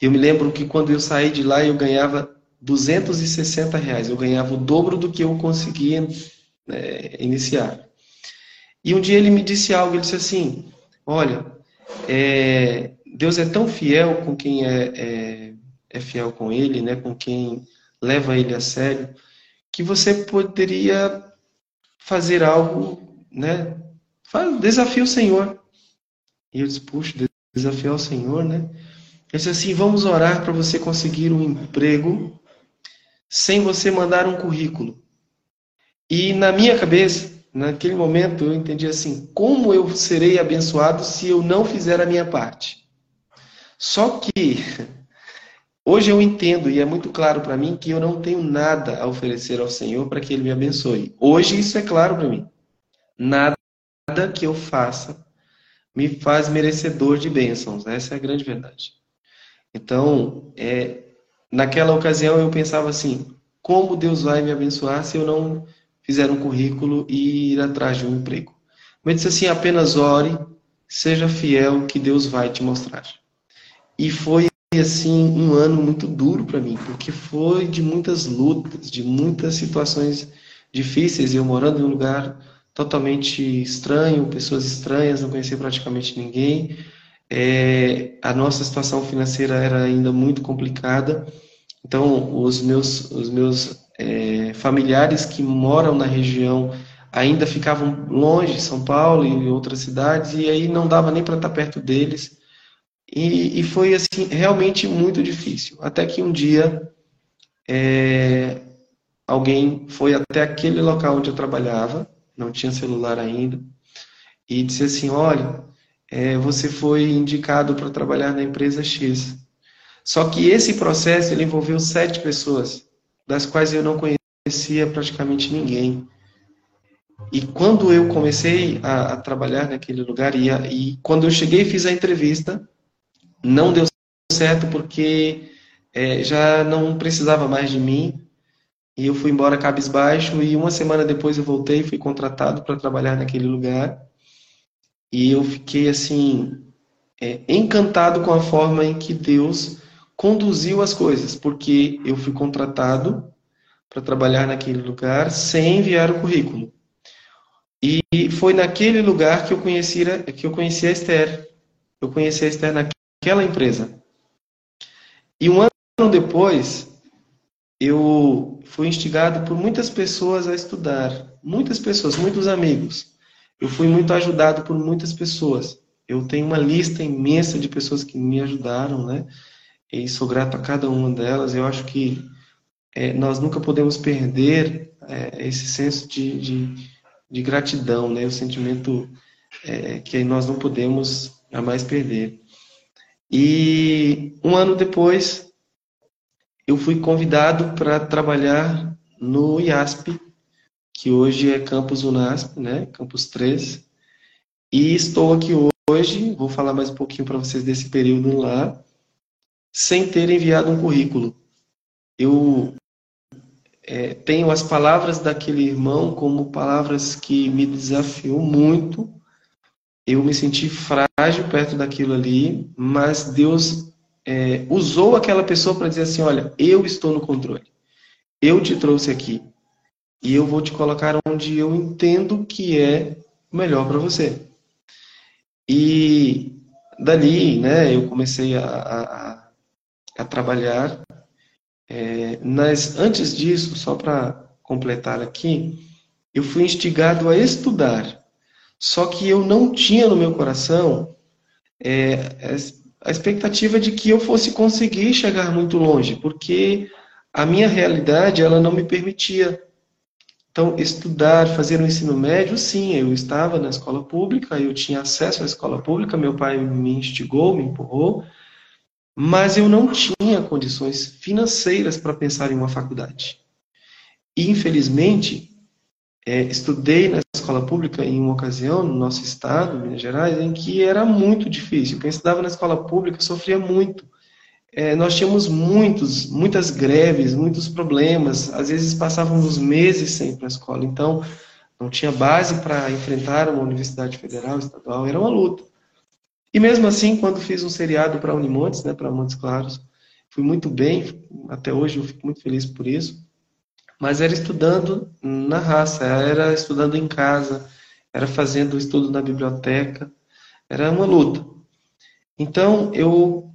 Eu me lembro que quando eu saí de lá eu ganhava 260 reais, eu ganhava o dobro do que eu conseguia né, iniciar. E um dia ele me disse algo, ele disse assim, olha, é, Deus é tão fiel com quem é, é, é fiel com Ele, né, com quem leva Ele a sério, que você poderia fazer algo né? Fala, o Senhor. E eu disse, puxa, desafiar o Senhor, né? Ele disse assim, vamos orar para você conseguir um emprego sem você mandar um currículo. E na minha cabeça, naquele momento, eu entendi assim, como eu serei abençoado se eu não fizer a minha parte? Só que [laughs] hoje eu entendo e é muito claro para mim que eu não tenho nada a oferecer ao Senhor para que ele me abençoe. Hoje isso é claro para mim. Nada que eu faça me faz merecedor de bênçãos. Essa é a grande verdade. Então, é, naquela ocasião eu pensava assim: como Deus vai me abençoar se eu não fizer um currículo e ir atrás de um emprego? Mas disse assim: apenas ore, seja fiel, que Deus vai te mostrar. E foi assim um ano muito duro para mim, porque foi de muitas lutas, de muitas situações difíceis. Eu morando em um lugar totalmente estranho, pessoas estranhas, não conhecia praticamente ninguém. É, a nossa situação financeira era ainda muito complicada. Então, os meus, os meus é, familiares que moram na região ainda ficavam longe, São Paulo e outras cidades, e aí não dava nem para estar perto deles. E, e, foi assim realmente muito difícil. Até que um dia é, alguém foi até aquele local onde eu trabalhava não tinha celular ainda, e disse assim: Olha, é, você foi indicado para trabalhar na empresa X. Só que esse processo ele envolveu sete pessoas, das quais eu não conhecia praticamente ninguém. E quando eu comecei a, a trabalhar naquele lugar, e, a, e, quando eu cheguei e fiz a entrevista, não deu certo porque é, já não precisava mais de mim. E eu fui embora cabisbaixo. E uma semana depois eu voltei, fui contratado para trabalhar naquele lugar. E eu fiquei assim, é, encantado com a forma em que Deus conduziu as coisas, porque eu fui contratado para trabalhar naquele lugar sem enviar o currículo. E foi naquele lugar que eu conheci, que eu conheci a Esther. Eu conheci a Esther naquela empresa. E um ano depois, eu fui instigado por muitas pessoas a estudar. Muitas pessoas, muitos amigos. Eu fui muito ajudado por muitas pessoas. Eu tenho uma lista imensa de pessoas que me ajudaram, né? E sou grato a cada uma delas. Eu acho que é, nós nunca podemos perder é, esse senso de, de, de, gratidão, né? O sentimento é, que nós não podemos jamais perder. E um ano depois, eu fui convidado para trabalhar no IASP, que hoje é Campus Unasp, né? Campus 3. E estou aqui hoje, vou falar mais um pouquinho para vocês desse período lá, sem ter enviado um currículo. Eu é, tenho as palavras daquele irmão como palavras que me desafiou muito. Eu me senti frágil perto daquilo ali, mas Deus é, usou aquela pessoa para dizer assim: olha, eu estou no controle. Eu te trouxe aqui e eu vou te colocar onde eu entendo que é melhor para você. E dali, né, eu comecei a, a, a trabalhar é, mas antes disso, só para completar aqui, eu fui instigado a estudar. Só que eu não tinha no meu coração é, a expectativa de que eu fosse conseguir chegar muito longe, porque a minha realidade ela não me permitia. Então, estudar, fazer o um ensino médio, sim, eu estava na escola pública, eu tinha acesso à escola pública, meu pai me instigou, me empurrou, mas eu não tinha condições financeiras para pensar em uma faculdade. E, infelizmente, é, estudei na escola pública em uma ocasião, no nosso estado, Minas Gerais, em que era muito difícil. Quem estudava na escola pública sofria muito. É, nós tínhamos muitos, muitas greves, muitos problemas. Às vezes passávamos meses sem ir para a escola. Então, não tinha base para enfrentar uma universidade federal, estadual. Era uma luta. E mesmo assim, quando fiz um seriado para Unimontes, né, para Montes Claros, fui muito bem, até hoje eu fico muito feliz por isso. Mas era estudando na raça, era estudando em casa, era fazendo estudo na biblioteca, era uma luta. Então eu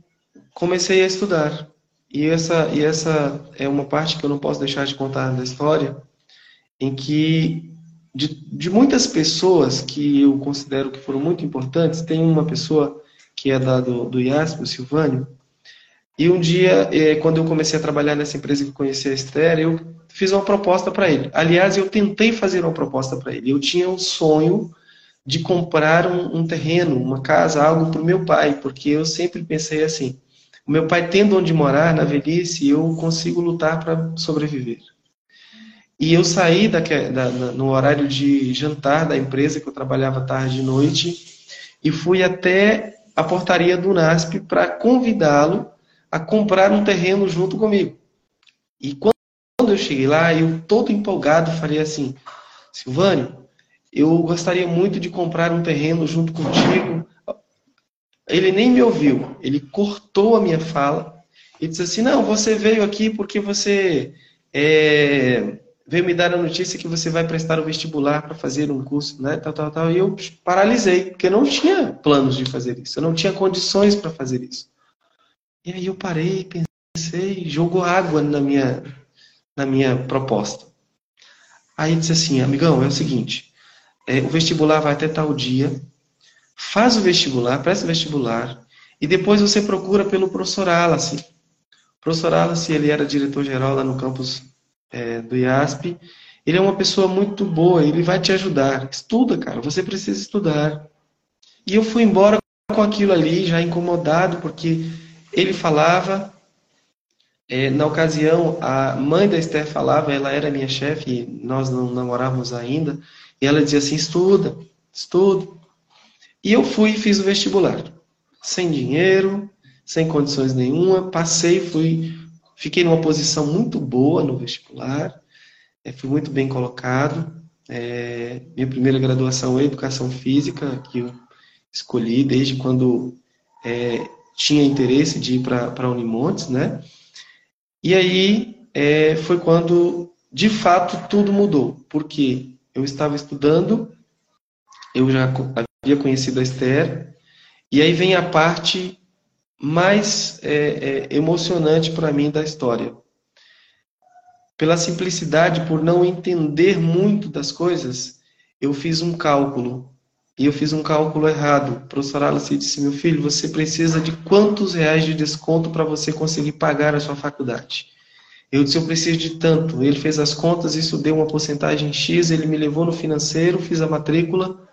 comecei a estudar. E essa, e essa é uma parte que eu não posso deixar de contar da história, em que de, de muitas pessoas que eu considero que foram muito importantes, tem uma pessoa que é da, do, do IASP, o Silvânio, e um dia, é, quando eu comecei a trabalhar nessa empresa que conheci a Esther, eu fiz uma proposta para ele. Aliás, eu tentei fazer uma proposta para ele. Eu tinha um sonho de comprar um, um terreno, uma casa, algo para o meu pai, porque eu sempre pensei assim: o meu pai tendo onde morar na velhice, eu consigo lutar para sobreviver. E eu saí da, da, no horário de jantar da empresa, que eu trabalhava tarde e noite, e fui até a portaria do NASP para convidá-lo a comprar um terreno junto comigo. E quando cheguei lá, eu todo empolgado falei assim, Silvânio, eu gostaria muito de comprar um terreno junto contigo. Ele nem me ouviu, ele cortou a minha fala e disse assim, não, você veio aqui porque você é, veio me dar a notícia que você vai prestar o vestibular para fazer um curso, né, tal, tal, tal, e eu paralisei, porque eu não tinha planos de fazer isso, eu não tinha condições para fazer isso. E aí eu parei, pensei, jogou água na minha, na minha proposta. Aí disse assim, amigão, é o seguinte, é, o vestibular vai até tal dia, faz o vestibular, presta o vestibular, e depois você procura pelo professor Alassi. O professor Alassi, ele era diretor-geral lá no campus é, do IASP, ele é uma pessoa muito boa, ele vai te ajudar. Estuda, cara, você precisa estudar. E eu fui embora com aquilo ali, já incomodado, porque ele falava, é, na ocasião, a mãe da Esther falava, ela era minha chefe, nós não namorávamos ainda, E ela dizia assim: estuda, estuda. E eu fui e fiz o vestibular. Sem dinheiro, sem condições nenhuma. Passei, fui, fiquei numa posição muito boa no vestibular. É, fui muito bem colocado. É, minha primeira graduação é Educação Física, que eu escolhi desde quando é, tinha interesse de ir para Unimontes, né? E aí é, foi quando, de fato, tudo mudou. Porque eu estava estudando, eu já havia conhecido a Esther, e aí vem a parte mais é, é, emocionante para mim da história. Pela simplicidade, por não entender muito das coisas, eu fiz um cálculo. E eu fiz um cálculo errado. O professor Alice disse: Meu filho, você precisa de quantos reais de desconto para você conseguir pagar a sua faculdade? Eu disse: Eu preciso de tanto. Ele fez as contas, isso deu uma porcentagem X. Ele me levou no financeiro, fiz a matrícula.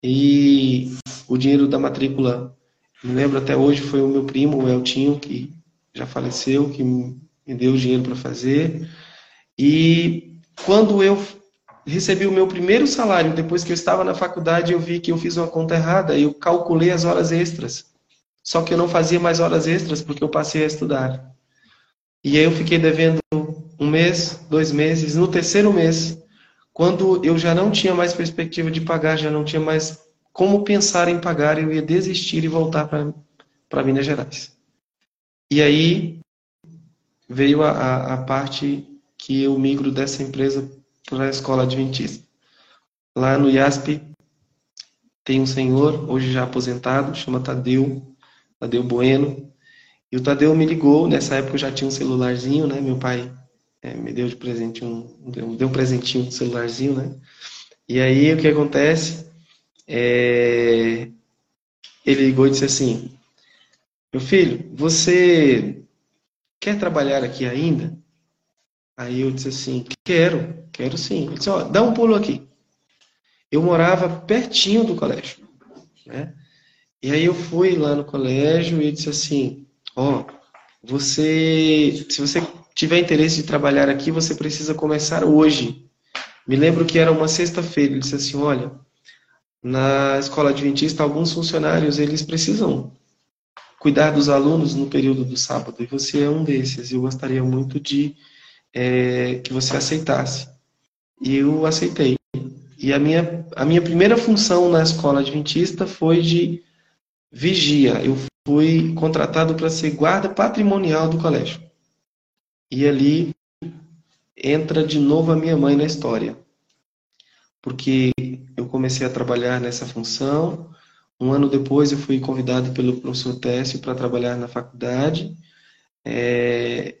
E o dinheiro da matrícula, me lembro até hoje, foi o meu primo, o Eltinho, que já faleceu, que me deu o dinheiro para fazer. E quando eu recebi o meu primeiro salário, depois que eu estava na faculdade, eu vi que eu fiz uma conta errada. Eu calculei as horas extras. Só que eu não fazia mais horas extras porque eu passei a estudar. E aí eu fiquei devendo um mês, dois meses. No terceiro mês, quando eu já não tinha mais perspectiva de pagar, já não tinha mais como pensar em pagar, eu ia desistir e voltar para Minas Gerais. E aí veio a, a, a parte que eu migro dessa empresa para a escola adventista. Lá no IASP tem um senhor, hoje já aposentado, chama Tadeu, Tadeu Bueno. E o Tadeu me ligou, nessa época eu já tinha um celularzinho, né? Meu pai é, me deu de presente um, deu um presentinho de celularzinho, né? E aí o que acontece? É, ele ligou e disse assim: Meu filho, você quer trabalhar aqui ainda? Aí eu disse assim: Quero, quero sim. Ele disse: Ó, dá um pulo aqui. Eu morava pertinho do colégio, né? E aí eu fui lá no colégio e disse assim: Ó, você, se você tiver interesse de trabalhar aqui, você precisa começar hoje. Me lembro que era uma sexta-feira. Ele disse assim: Olha, na escola adventista, alguns funcionários eles precisam cuidar dos alunos no período do sábado e você é um desses. Eu gostaria muito de é, que você aceitasse. E eu aceitei. E a minha, a minha primeira função na escola adventista foi de vigia. Eu fui contratado para ser guarda patrimonial do colégio. E ali entra de novo a minha mãe na história. Porque eu comecei a trabalhar nessa função. Um ano depois eu fui convidado pelo professor Técio para trabalhar na faculdade. É,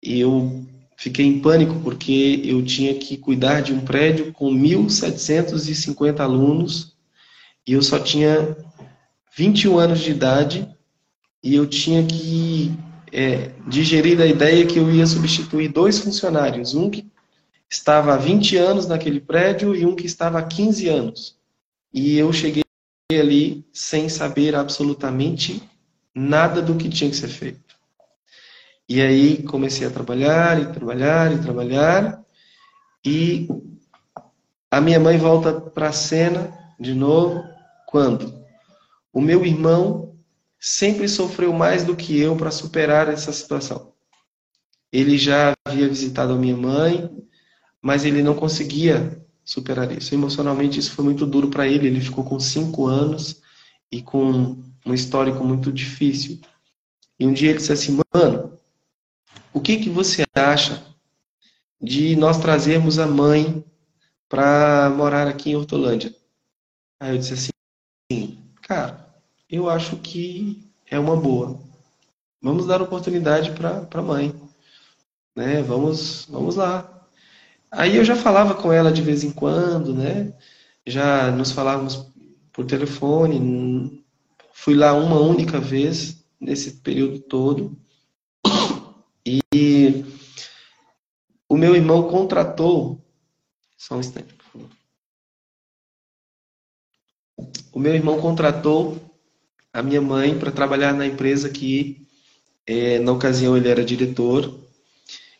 eu fiquei em pânico porque eu tinha que cuidar de um prédio com 1.750 alunos e eu só tinha 21 anos de idade e eu tinha que é, digerir a ideia que eu ia substituir dois funcionários, um que estava há 20 anos naquele prédio e um que estava há 15 anos. E eu cheguei ali sem saber absolutamente nada do que tinha que ser feito. E aí comecei a trabalhar e trabalhar e trabalhar e a minha mãe volta para a cena de novo quando o meu irmão sempre sofreu mais do que eu para superar essa situação. Ele já havia visitado a minha mãe, mas ele não conseguia superar isso. Emocionalmente, isso foi muito duro para ele. Ele ficou com cinco anos e com um histórico muito difícil. E um dia ele disse assim: Mano, o que, que você acha de nós trazermos a mãe para morar aqui em Hortolândia? Aí eu disse assim: Cara, eu acho que é uma boa. Vamos dar oportunidade para a mãe. Né? Vamos, vamos lá. Aí eu já falava com ela de vez em quando, né? Já nos falávamos por telefone. Fui lá uma única vez nesse período todo. E o meu irmão contratou. Só um instante. O meu irmão contratou a minha mãe para trabalhar na empresa que, é, na ocasião, ele era diretor.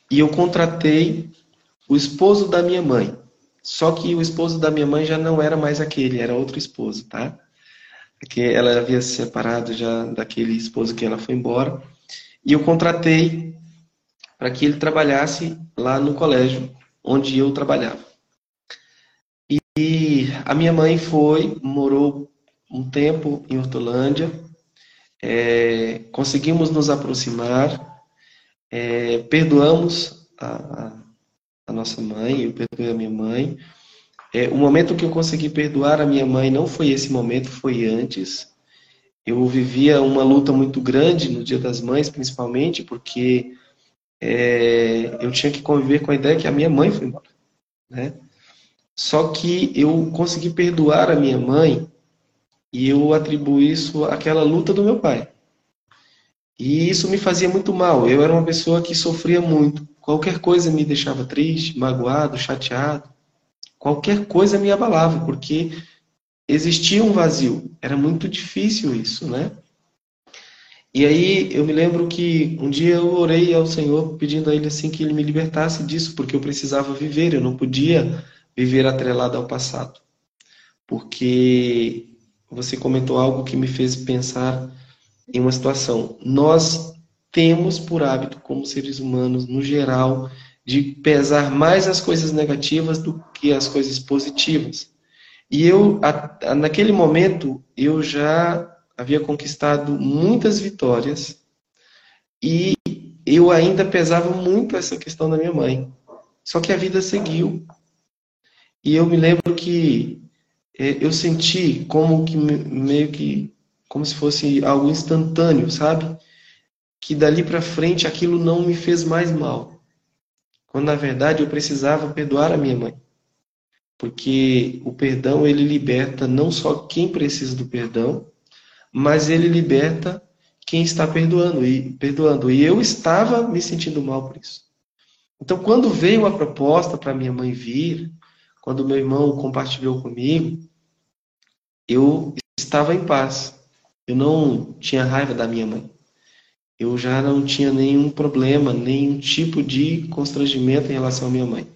E eu contratei o esposo da minha mãe. Só que o esposo da minha mãe já não era mais aquele, era outro esposo, tá? Porque ela havia se separado já daquele esposo que ela foi embora. E eu contratei para que ele trabalhasse lá no colégio onde eu trabalhava. E a minha mãe foi, morou um tempo em Hortolândia, é, conseguimos nos aproximar, é, perdoamos a, a, nossa mãe, eu perdoei a minha mãe. É, o momento que eu consegui perdoar a minha mãe não foi esse momento, foi antes. Eu vivia uma luta muito grande no Dia das Mães, principalmente, porque é, eu tinha que conviver com a ideia que a minha mãe foi embora. Né? Só que eu consegui perdoar a minha mãe e eu atribuo isso àquela luta do meu pai. E isso me fazia muito mal. Eu era uma pessoa que sofria muito. Qualquer coisa me deixava triste, magoado, chateado. Qualquer coisa me abalava, porque existia um vazio. Era muito difícil isso, né? E aí eu me lembro que um dia eu orei ao Senhor pedindo a Ele assim que Ele me libertasse disso, porque eu precisava viver, eu não podia viver atrelado ao passado. Porque você comentou algo que me fez pensar em uma situação. Nós temos por hábito, como seres humanos, no geral, de pesar mais as coisas negativas do que as coisas positivas. E eu, naquele momento, eu já havia conquistado muitas vitórias e eu ainda pesava muito essa questão da minha mãe. Só que a vida seguiu. E eu me lembro que é, eu senti como que meio que como se fosse algo instantâneo, sabe? Que dali para frente aquilo não me fez mais mal. Quando na verdade eu precisava perdoar a minha mãe. Porque o perdão ele liberta não só quem precisa do perdão, mas ele liberta quem está perdoando e perdoando. E eu estava me sentindo mal por isso. Então, quando veio a proposta para minha mãe vir, quando meu irmão compartilhou comigo, eu estava em paz. Eu não tinha raiva da minha mãe. Eu já não tinha nenhum problema, nenhum tipo de constrangimento em relação à minha mãe.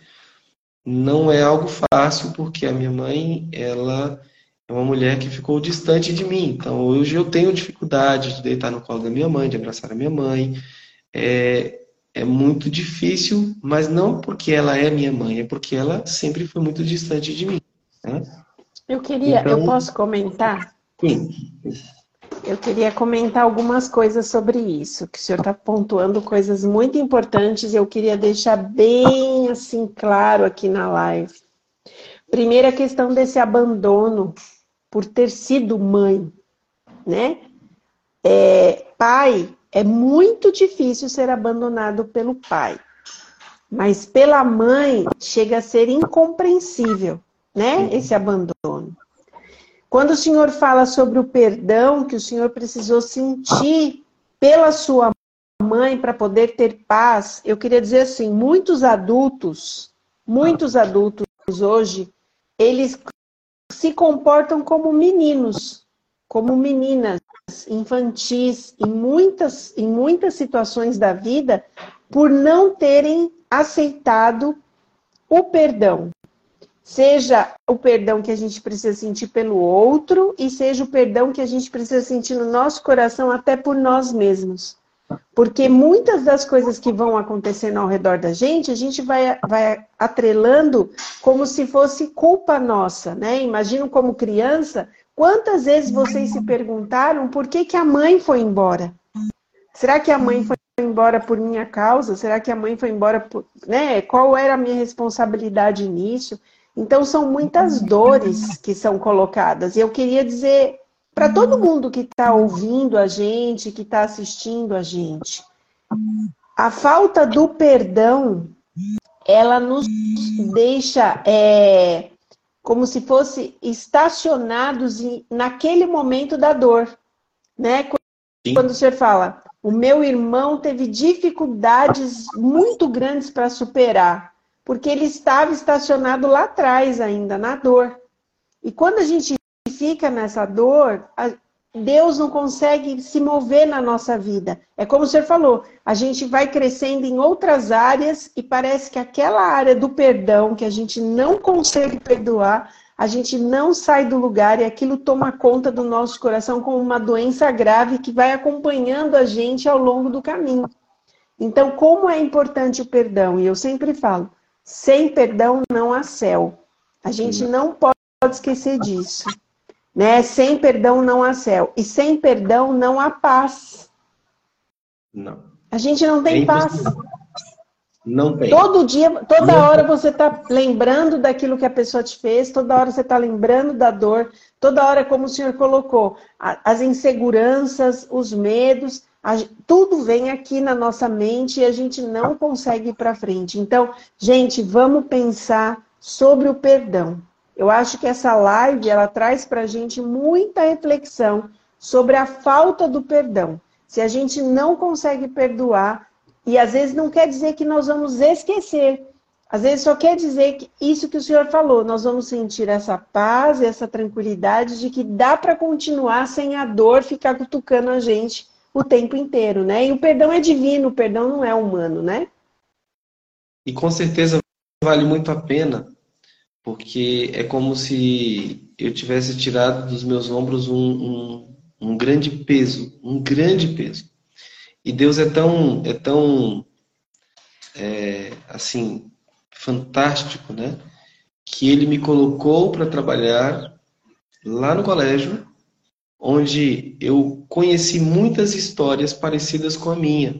Não é algo fácil, porque a minha mãe, ela é uma mulher que ficou distante de mim. Então, hoje eu tenho dificuldade de deitar no colo da minha mãe, de abraçar a minha mãe. É, é muito difícil, mas não porque ela é minha mãe, é porque ela sempre foi muito distante de mim. Né? Eu queria, então, eu posso comentar? Sim. Eu queria comentar algumas coisas sobre isso, que o senhor está pontuando coisas muito importantes e eu queria deixar bem assim claro aqui na live. Primeira questão desse abandono por ter sido mãe, né? É, pai, é muito difícil ser abandonado pelo pai, mas pela mãe chega a ser incompreensível, né? Esse abandono. Quando o Senhor fala sobre o perdão que o Senhor precisou sentir pela sua mãe para poder ter paz, eu queria dizer assim, muitos adultos, muitos adultos hoje, eles se comportam como meninos, como meninas infantis em muitas, em muitas situações da vida por não terem aceitado o perdão. Seja o perdão que a gente precisa sentir pelo outro e seja o perdão que a gente precisa sentir no nosso coração até por nós mesmos. Porque muitas das coisas que vão acontecendo ao redor da gente, a gente vai, vai atrelando como se fosse culpa nossa, né? Imagino como criança, quantas vezes vocês se perguntaram por que, que a mãe foi embora? Será que a mãe foi embora por minha causa? Será que a mãe foi embora por. Né? Qual era a minha responsabilidade nisso? Então, são muitas dores que são colocadas. E eu queria dizer para todo mundo que está ouvindo a gente, que está assistindo a gente. A falta do perdão, ela nos deixa é, como se fosse estacionados naquele momento da dor, né? Quando você fala, o meu irmão teve dificuldades muito grandes para superar, porque ele estava estacionado lá atrás ainda, na dor. E quando a gente fica nessa dor, Deus não consegue se mover na nossa vida. É como o senhor falou, a gente vai crescendo em outras áreas e parece que aquela área do perdão que a gente não consegue perdoar, a gente não sai do lugar e aquilo toma conta do nosso coração como uma doença grave que vai acompanhando a gente ao longo do caminho. Então, como é importante o perdão? E eu sempre falo, sem perdão não há céu. A gente não pode esquecer disso. Né? Sem perdão não há céu. E sem perdão não há paz. Não. A gente não tem é paz. Não tem. Todo dia, toda não hora tem. você está lembrando daquilo que a pessoa te fez, toda hora você está lembrando da dor, toda hora, como o senhor colocou, as inseguranças, os medos, tudo vem aqui na nossa mente e a gente não consegue ir para frente. Então, gente, vamos pensar sobre o perdão. Eu acho que essa live ela traz para a gente muita reflexão sobre a falta do perdão. Se a gente não consegue perdoar, e às vezes não quer dizer que nós vamos esquecer. Às vezes só quer dizer que isso que o senhor falou, nós vamos sentir essa paz, essa tranquilidade de que dá para continuar sem a dor ficar cutucando a gente o tempo inteiro, né? E o perdão é divino, o perdão não é humano, né? E com certeza vale muito a pena porque é como se eu tivesse tirado dos meus ombros um, um, um grande peso, um grande peso. E Deus é tão, é tão, é, assim, fantástico, né? Que Ele me colocou para trabalhar lá no colégio, onde eu conheci muitas histórias parecidas com a minha.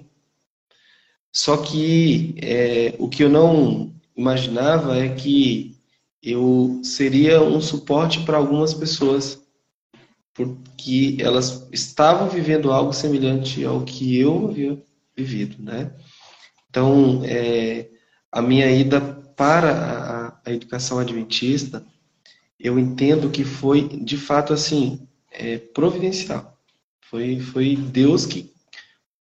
Só que é, o que eu não imaginava é que eu seria um suporte para algumas pessoas, porque elas estavam vivendo algo semelhante ao que eu havia vivido, né? Então, é, a minha ida para a, a, educação adventista, eu entendo que foi, de fato, assim, é, providencial. Foi, foi Deus que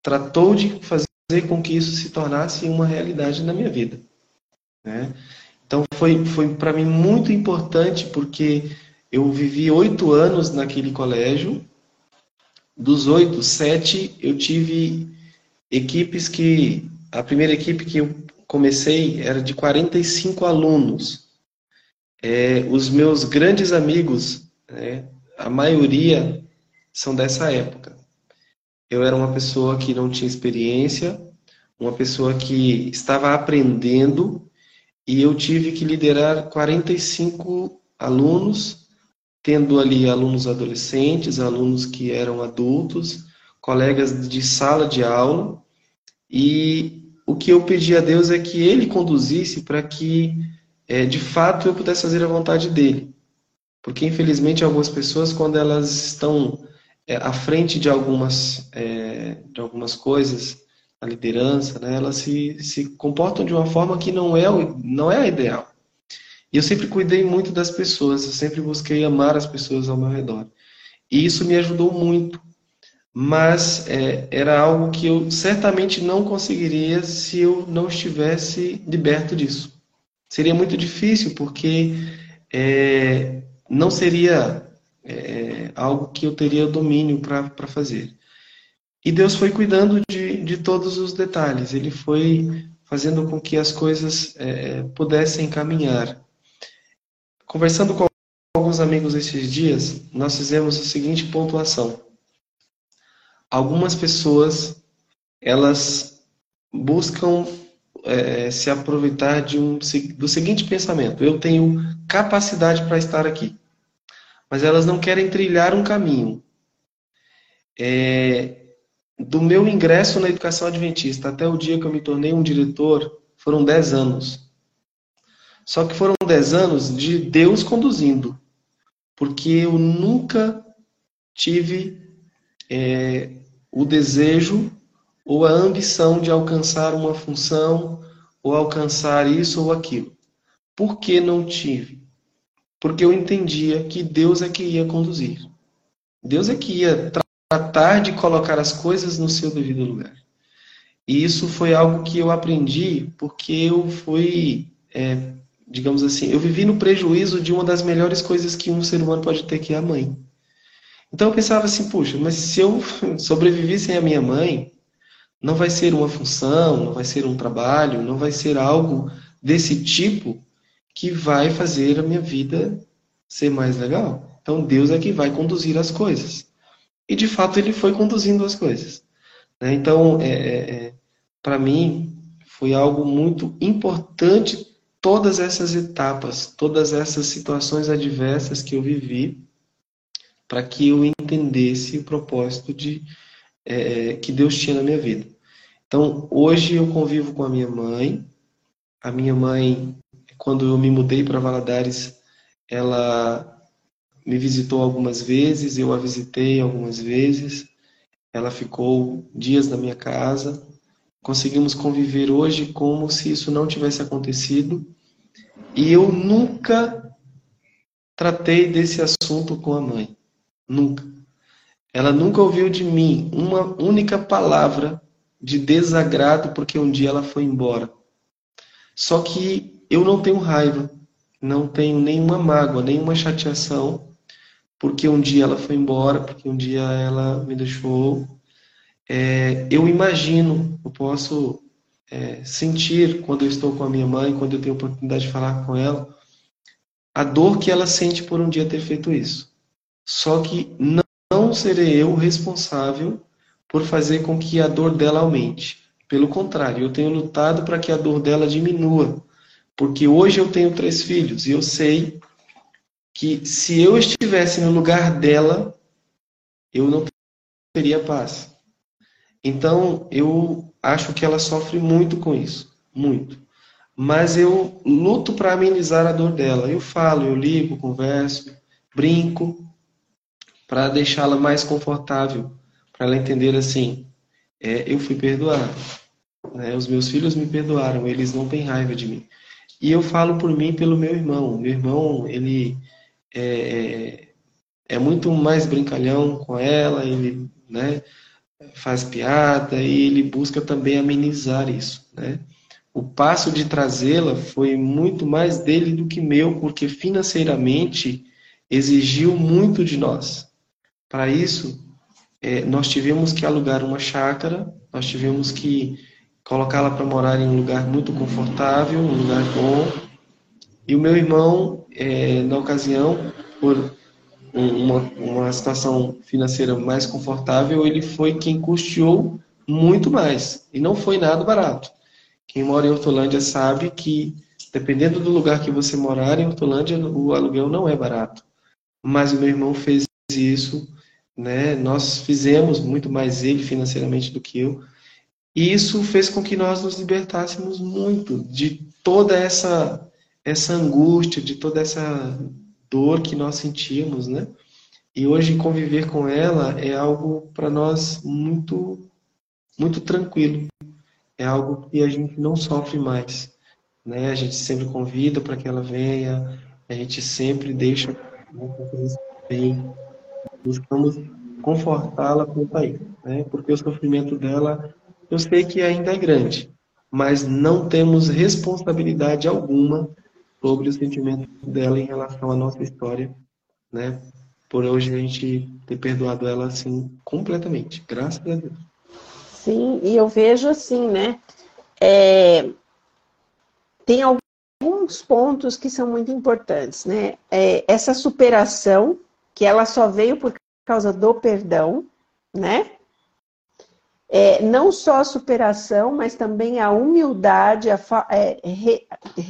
tratou de fazer com que isso se tornasse uma realidade na minha vida. Né? Então foi, foi para mim muito importante porque eu vivi oito anos naquele colégio. Dos oito, sete eu tive equipes que. A primeira equipe que eu comecei era de 45 alunos. É, os meus grandes amigos, né, a maioria são dessa época. Eu era uma pessoa que não tinha experiência, uma pessoa que estava aprendendo e eu tive que liderar 45 alunos, tendo ali alunos adolescentes, alunos que eram adultos, colegas de sala de aula, e o que eu pedi a Deus é que Ele conduzisse para que, é, de fato, eu pudesse fazer a vontade dEle. Porque, infelizmente, algumas pessoas, quando elas estão é, à frente de algumas, é, de algumas coisas, a liderança, né, elas se, se comportam de uma forma que não é, não é a ideal. E eu sempre cuidei muito das pessoas, eu sempre busquei amar as pessoas ao meu redor. E isso me ajudou muito. Mas é, era algo que eu certamente não conseguiria se eu não estivesse liberto disso. Seria muito difícil, porque é, não seria é, algo que eu teria domínio para fazer. E Deus foi cuidando de, de todos os detalhes, Ele foi fazendo com que as coisas é, pudessem caminhar. Conversando com alguns amigos esses dias, nós fizemos a seguinte pontuação. Algumas pessoas, elas buscam é, se aproveitar de um, do seguinte pensamento: eu tenho capacidade para estar aqui, mas elas não querem trilhar um caminho. É, do meu ingresso na educação adventista até o dia que eu me tornei um diretor, foram 10 anos. Só que foram 10 anos de Deus conduzindo, porque eu nunca tive é, o desejo ou a ambição de alcançar uma função ou alcançar isso ou aquilo. Por que não tive? Porque eu entendia que Deus é que ia conduzir. Deus é que ia tratar de colocar as coisas no seu devido lugar. E isso foi algo que eu aprendi porque eu fui, é, digamos assim, eu vivi no prejuízo de uma das melhores coisas que um ser humano pode ter, que é a mãe. Então eu pensava assim, puxa, mas se eu [laughs] sobreviver sem a minha mãe, não vai ser uma função, não vai ser um trabalho, não vai ser algo desse tipo que vai fazer a minha vida ser mais legal. Então Deus é que vai conduzir as coisas. E de fato ele foi conduzindo as coisas. Né? Então, é, é, é para mim, foi algo muito importante todas essas etapas, todas essas situações adversas que eu vivi, para que eu entendesse o propósito de é, que Deus tinha na minha vida. Então, hoje eu convivo com a minha mãe. A minha mãe, quando eu me mudei para Valadares, ela me visitou algumas vezes, eu a visitei algumas vezes. Ela ficou dias na minha casa. Conseguimos conviver hoje como se isso não tivesse acontecido. E eu nunca tratei desse assunto com a mãe. Nunca. Ela nunca ouviu de mim uma única palavra de desagrado porque um dia ela foi embora. Só que eu não tenho raiva, não tenho nenhuma mágoa, nenhuma chateação porque um dia ela foi embora, porque um dia ela me deixou. É, eu imagino, eu posso é, sentir quando eu estou com a minha mãe, quando eu tenho oportunidade de falar com ela, a dor que ela sente por um dia ter feito isso. Só que não, não serei eu responsável por fazer com que a dor dela aumente. Pelo contrário, eu tenho lutado para que a dor dela diminua. Porque hoje eu tenho três filhos e eu sei que se eu estivesse no lugar dela, eu não teria paz. Então, eu acho que ela sofre muito com isso, muito. Mas eu luto para amenizar a dor dela. Eu falo, eu ligo, converso, brinco, para deixá-la mais confortável, para ela entender assim: é, eu fui perdoado. Né? Os meus filhos me perdoaram, eles não têm raiva de mim. E eu falo por mim pelo meu irmão. Meu irmão, ele é, é, muito mais brincalhão com ela, ele né, faz piada e ele busca também amenizar isso. Né? O passo de trazê-la foi muito mais dele do que meu, porque financeiramente exigiu muito de nós. Para isso, é, nós tivemos que alugar uma chácara, nós tivemos que colocá-la para morar em um lugar muito confortável, um lugar bom. E o meu irmão, é, na ocasião, por uma, uma situação financeira mais confortável, ele foi quem custeou muito mais. E não foi nada barato. Quem mora em Hortolândia sabe que, dependendo do lugar que você morar, em Hortolândia o aluguel não é barato. Mas o meu irmão fez isso, né? nós fizemos muito mais ele financeiramente do que eu. E isso fez com que nós nos libertássemos muito de toda essa, essa angústia, de toda essa dor que nós sentimos, né? E hoje conviver com ela é algo para nós muito muito tranquilo. É algo que a gente não sofre mais, né? A gente sempre convida para que ela venha, a gente sempre deixa bem, buscamos confortá-la com o país, né? Porque o sofrimento dela, eu sei que ainda é grande, mas não temos responsabilidade alguma sobre o sentimento dela em relação à nossa história, né? Por hoje a gente ter perdoado ela assim completamente, graças a Deus. Sim, e eu vejo assim, né? É... Tem alguns pontos que são muito importantes, né? É essa superação, que ela só veio por causa do perdão, né? É, não só a superação, mas também a humildade, a, é, re,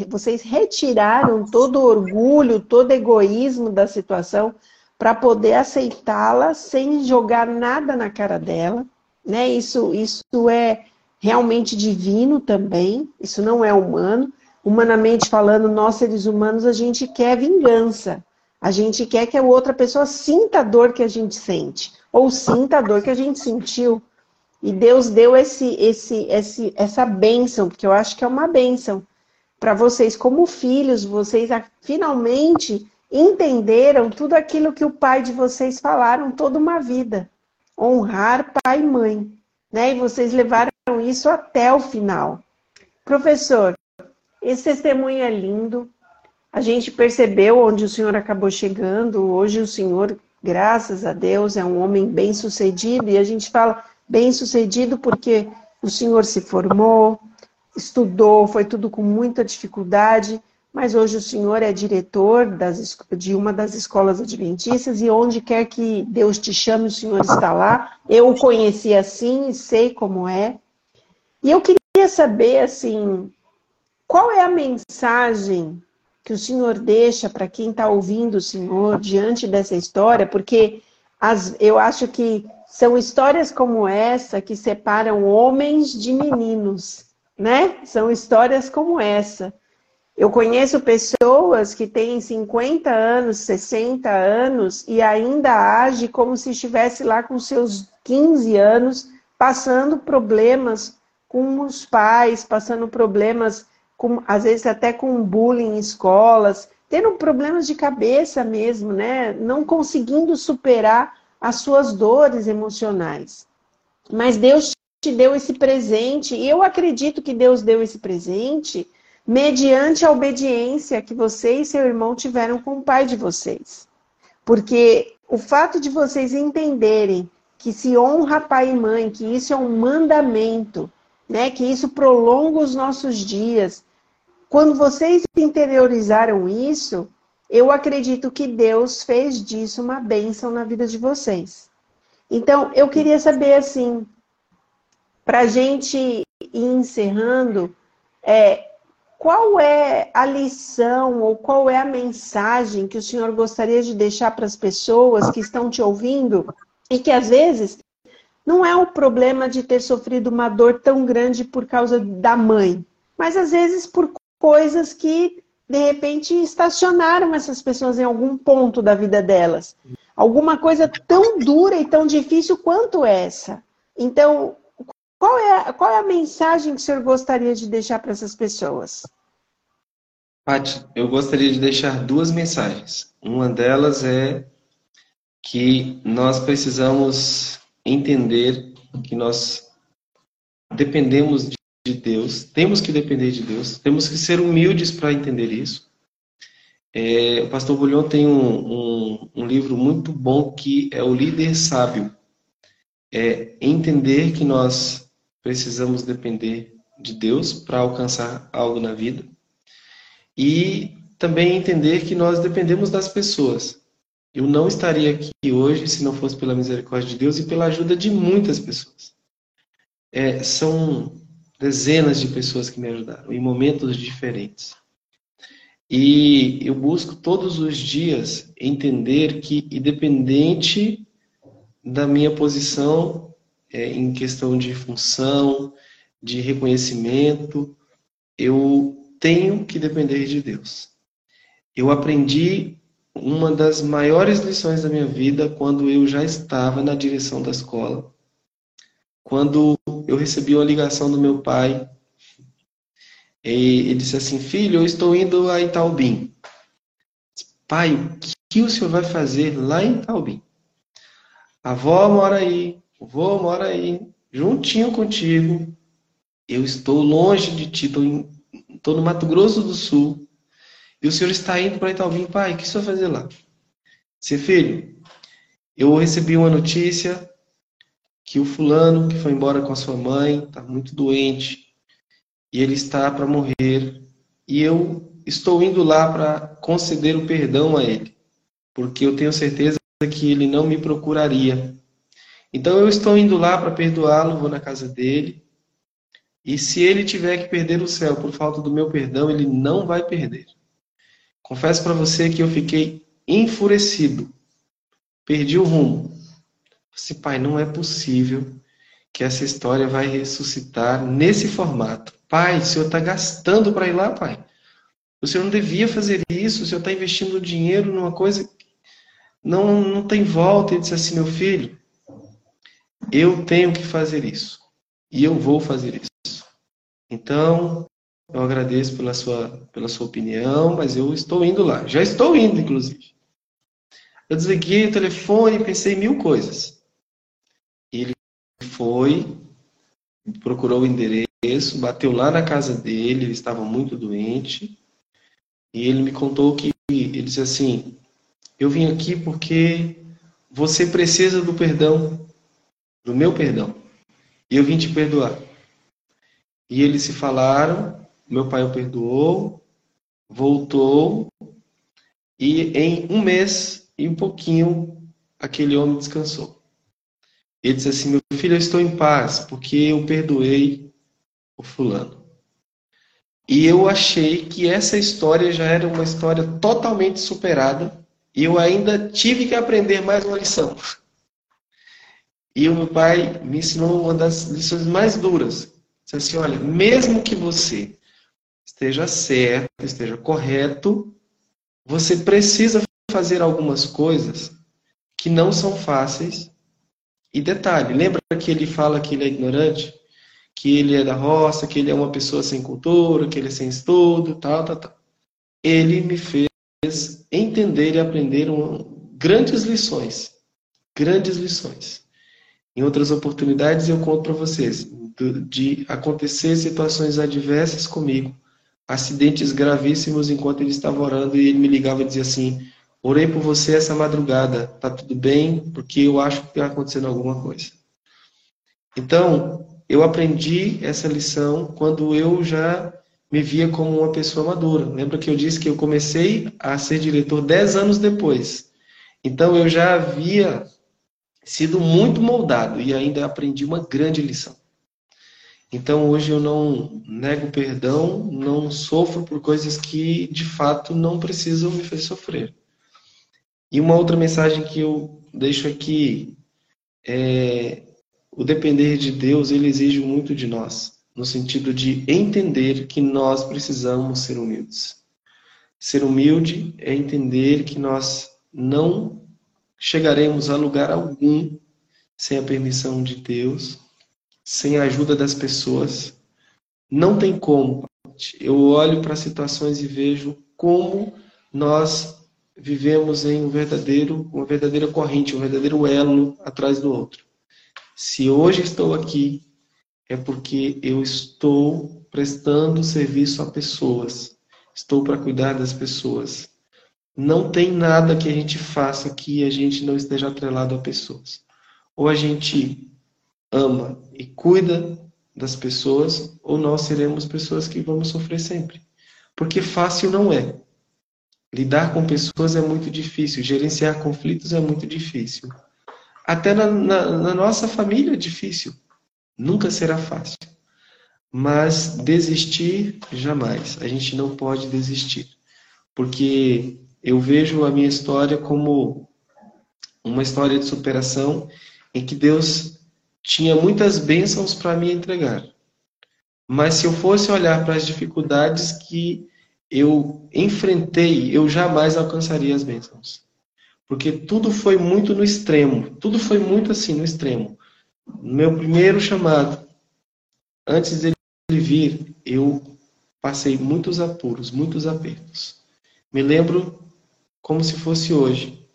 vocês retiraram todo orgulho, todo egoísmo da situação para poder aceitá-la sem jogar nada na cara dela, né? Isso, isso é realmente divino também, isso não é humano. Humanamente falando, nós seres humanos, a gente quer vingança. A gente quer que a outra pessoa sinta a dor que a gente sente, ou sinta a dor que a gente sentiu. E Deus deu esse, esse, esse, essa bênção, porque eu acho que é uma bênção para vocês como filhos, vocês finalmente entenderam tudo aquilo que o pai de vocês falaram toda uma vida. Honrar pai e mãe. Né? E vocês levaram isso até o final. Professor, esse testemunho é lindo. A gente percebeu onde o senhor acabou chegando. Hoje o senhor graças a Deus, é um homem bem sucedido, e a gente fala bem sucedido porque o senhor se formou, estudou, foi tudo com muita dificuldade, mas hoje o senhor é diretor das, de uma das escolas adventistas e onde quer que Deus te chame, o senhor está lá. Eu o conheci assim, sei como é. E eu queria saber, assim, qual é a mensagem que o senhor deixa para quem está ouvindo o senhor diante dessa história? Porque as, eu acho que são histórias como essa que separam homens de meninos, né? São histórias como essa. Eu conheço pessoas que têm 50 anos, 60 anos e ainda age como se estivesse lá com seus 15 anos, passando problemas com os pais, passando problemas, com, às vezes até com bullying em escolas, tendo problemas de cabeça mesmo, né? Não conseguindo superar as suas dores emocionais. Mas Deus te deu esse presente, e eu acredito que Deus deu esse presente mediante a obediência que você e seu irmão tiveram com o pai de vocês. Porque o fato de vocês entenderem que se honra pai e mãe, que isso é um mandamento, né, que isso prolonga os nossos dias. Quando vocês interiorizaram isso, eu acredito que Deus fez disso uma bênção na vida de vocês. Então, eu queria saber assim, para a gente ir encerrando, é, qual é a lição ou qual é a mensagem que o senhor gostaria de deixar para as pessoas que estão te ouvindo e que às vezes não é o problema de ter sofrido uma dor tão grande por causa da mãe, mas às vezes por coisas que de repente estacionaram essas pessoas em algum ponto da vida delas. Alguma coisa tão dura e tão difícil quanto essa. Então, qual é, qual é a mensagem que o senhor gostaria de deixar para essas pessoas? Paty, eu gostaria de deixar duas mensagens. Uma delas é que nós precisamos entender que nós dependemos de Deus, temos que depender de Deus, temos que ser humildes para entender isso. É, o pastor Bulhão tem um, um, um livro muito bom que é O Líder Sábio. É entender que nós precisamos depender de Deus para alcançar algo na vida e também entender que nós dependemos das pessoas. Eu não estaria aqui hoje se não fosse pela misericórdia de Deus e pela ajuda de muitas pessoas. É, são dezenas de pessoas que me ajudaram em momentos diferentes. E eu busco todos os dias entender que, independente da minha posição é, em questão de função, de reconhecimento, eu tenho que depender de Deus. Eu aprendi uma das maiores lições da minha vida quando eu já estava na direção da escola. Quando eu recebi uma ligação do meu pai, ele disse assim: Filho, eu estou indo a Itaubim. Pai, o que o senhor vai fazer lá em Itaubim? A avó mora aí, o vô mora aí, juntinho contigo. Eu estou longe de ti, estou no Mato Grosso do Sul. E o senhor está indo para Itaúbim, pai, o que o senhor vai fazer lá? Seu filho, eu recebi uma notícia que o fulano que foi embora com a sua mãe está muito doente e ele está para morrer. E eu estou indo lá para conceder o perdão a ele, porque eu tenho certeza que ele não me procuraria então eu estou indo lá para perdoá-lo, vou na casa dele. E se ele tiver que perder o céu por falta do meu perdão, ele não vai perder. Confesso para você que eu fiquei enfurecido. Perdi o rumo. Disse, pai, não é possível que essa história vai ressuscitar nesse formato. Pai, o senhor está gastando para ir lá, pai. O senhor não devia fazer isso, o senhor está investindo dinheiro numa coisa que não, não tem volta. Ele disse assim, meu filho, eu tenho que fazer isso. E eu vou fazer isso. Então, eu agradeço pela sua, pela sua opinião, mas eu estou indo lá. Já estou indo, inclusive. Eu desliguei o telefone e pensei mil coisas. Foi, procurou o endereço, bateu lá na casa dele, ele estava muito doente. E ele me contou que ele disse assim: Eu vim aqui porque você precisa do perdão, do meu perdão. E eu vim te perdoar. E eles se falaram, meu pai o perdoou, voltou, e em um mês e um pouquinho, aquele homem descansou. Ele disse assim: Meu filho, eu estou em paz, porque eu perdoei o fulano. E eu achei que essa história já era uma história totalmente superada, e eu ainda tive que aprender mais uma lição. E o meu pai me ensinou uma das lições mais duras. Disse assim: olha, mesmo que você esteja certo, esteja correto, você precisa fazer algumas coisas que não são fáceis. E detalhe, lembra que ele fala que ele é ignorante? Que ele é da roça, que ele é uma pessoa sem cultura, que ele é sem estudo, tal, tal, tal. Ele me fez entender e aprender um, grandes lições. Grandes lições. Em outras oportunidades eu conto para vocês de acontecer situações adversas comigo, acidentes gravíssimos enquanto ele estava orando e ele me ligava e dizia assim: Orei por você essa madrugada, tá tudo bem? Porque eu acho que está acontecendo alguma coisa. Então, eu aprendi essa lição quando eu já me via como uma pessoa madura. Lembra que eu disse que eu comecei a ser diretor dez anos depois. Então, eu já havia sido muito moldado e ainda aprendi uma grande lição. Então hoje eu não nego perdão, não sofro por coisas que de fato não precisam me fazer sofrer. E uma outra mensagem que eu deixo aqui é o depender de Deus, ele exige muito de nós, no sentido de entender que nós precisamos ser humildes. Ser humilde é entender que nós não chegaremos a lugar algum sem a permissão de Deus, sem a ajuda das pessoas. Não tem como. Eu olho para situações e vejo como nós vivemos em um verdadeiro, uma verdadeira corrente, um verdadeiro elo atrás do outro. Se hoje estou aqui, é porque eu estou prestando serviço a pessoas. Estou para cuidar das pessoas. Não tem nada que a gente faça que a gente não esteja atrelado a pessoas. Ou a gente ama e cuida das pessoas, ou nós seremos pessoas que vamos sofrer sempre. Porque fácil não é. Lidar com pessoas é muito difícil, gerenciar conflitos é muito difícil. Até na, na, na nossa família é difícil. Nunca será fácil. Mas desistir, jamais. A gente não pode desistir. Porque eu vejo a minha história como uma história de superação em que Deus tinha muitas bênçãos para me entregar. Mas se eu fosse olhar para as dificuldades que eu enfrentei, eu jamais alcançaria as bênçãos. Porque tudo foi muito no extremo, tudo foi muito assim no extremo. No meu primeiro chamado, antes dele vir, eu passei muitos apuros, muitos apertos. Me lembro como se fosse hoje.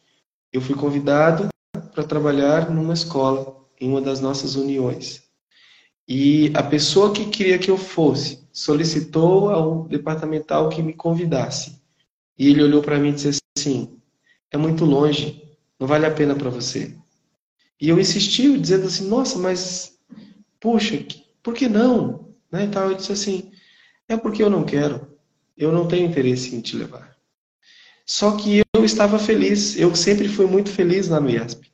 Eu fui convidado para trabalhar numa escola, em uma das nossas uniões. E a pessoa que queria que eu fosse solicitou ao departamental que me convidasse. E ele olhou para mim e disse assim: é muito longe, não vale a pena para você. E eu insisti, dizendo assim: nossa, mas, puxa, por que não? Né, e. Eu disse assim: é porque eu não quero, eu não tenho interesse em te levar. Só que eu estava feliz, eu sempre fui muito feliz no IASP.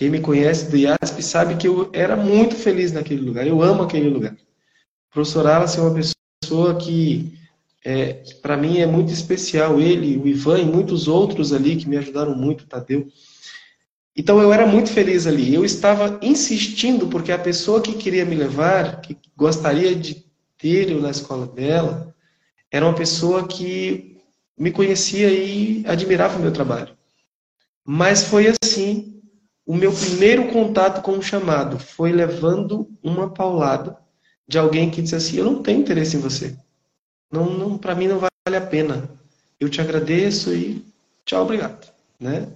Quem me conhece do IASP sabe que eu era muito feliz naquele lugar, eu amo aquele lugar. O professor Alas é uma pessoa que, é, para mim, é muito especial. Ele, o Ivan e muitos outros ali que me ajudaram muito, Tadeu. Então eu era muito feliz ali. Eu estava insistindo porque a pessoa que queria me levar, que gostaria de ter eu na escola dela, era uma pessoa que me conhecia e admirava o meu trabalho. Mas foi assim, o meu primeiro contato com o chamado foi levando uma paulada de alguém que disse assim: "Eu não tenho interesse em você. Não, não para mim não vale a pena. Eu te agradeço e tchau, obrigado", né?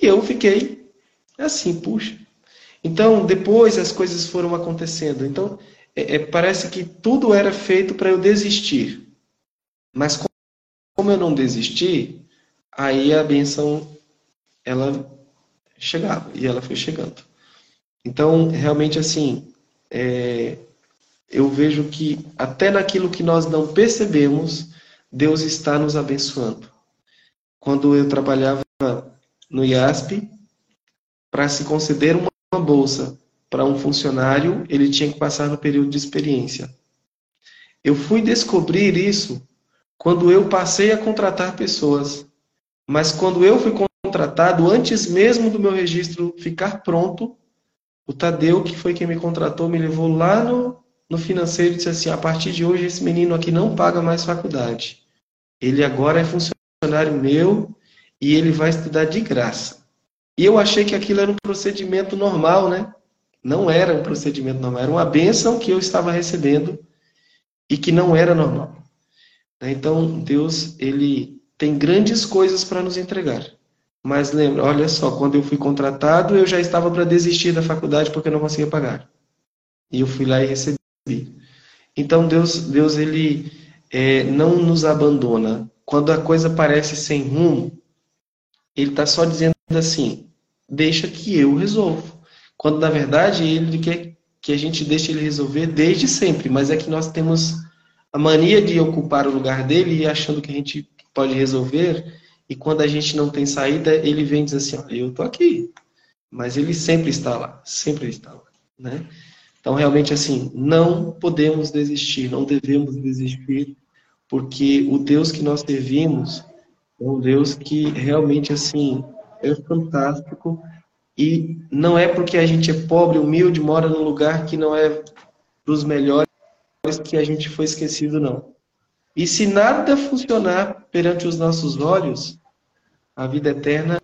E eu fiquei assim, puxa. Então, depois as coisas foram acontecendo. Então, é, é, parece que tudo era feito para eu desistir. Mas como eu não desisti, aí a benção ela chegava e ela foi chegando. Então, realmente, assim, é, eu vejo que até naquilo que nós não percebemos, Deus está nos abençoando. Quando eu trabalhava no IASP, para se conceder uma bolsa para um funcionário, ele tinha que passar no período de experiência. Eu fui descobrir isso quando eu passei a contratar pessoas. Mas quando eu fui contratado, antes mesmo do meu registro ficar pronto, o Tadeu, que foi quem me contratou, me levou lá no, no financeiro e disse assim: a partir de hoje, esse menino aqui não paga mais faculdade. Ele agora é funcionário meu e ele vai estudar de graça. E eu achei que aquilo era um procedimento normal, né? Não era um procedimento normal, era uma bênção que eu estava recebendo e que não era normal. Então, Deus, ele tem grandes coisas para nos entregar. Mas lembra, olha só, quando eu fui contratado, eu já estava para desistir da faculdade porque eu não conseguia pagar. E eu fui lá e recebi. Então, Deus, Deus ele é, não nos abandona. Quando a coisa parece sem rumo, ele está só dizendo assim: deixa que eu resolvo. Quando na verdade ele quer que a gente deixe ele resolver desde sempre, mas é que nós temos a mania de ocupar o lugar dele e achando que a gente pode resolver, e quando a gente não tem saída, ele vem e diz assim: eu estou aqui. Mas ele sempre está lá, sempre está lá. Né? Então, realmente, assim, não podemos desistir, não devemos desistir, porque o Deus que nós servimos é um Deus que realmente, assim, é fantástico. E não é porque a gente é pobre, humilde, mora num lugar que não é dos melhores que a gente foi esquecido, não. E se nada funcionar perante os nossos olhos, a vida eterna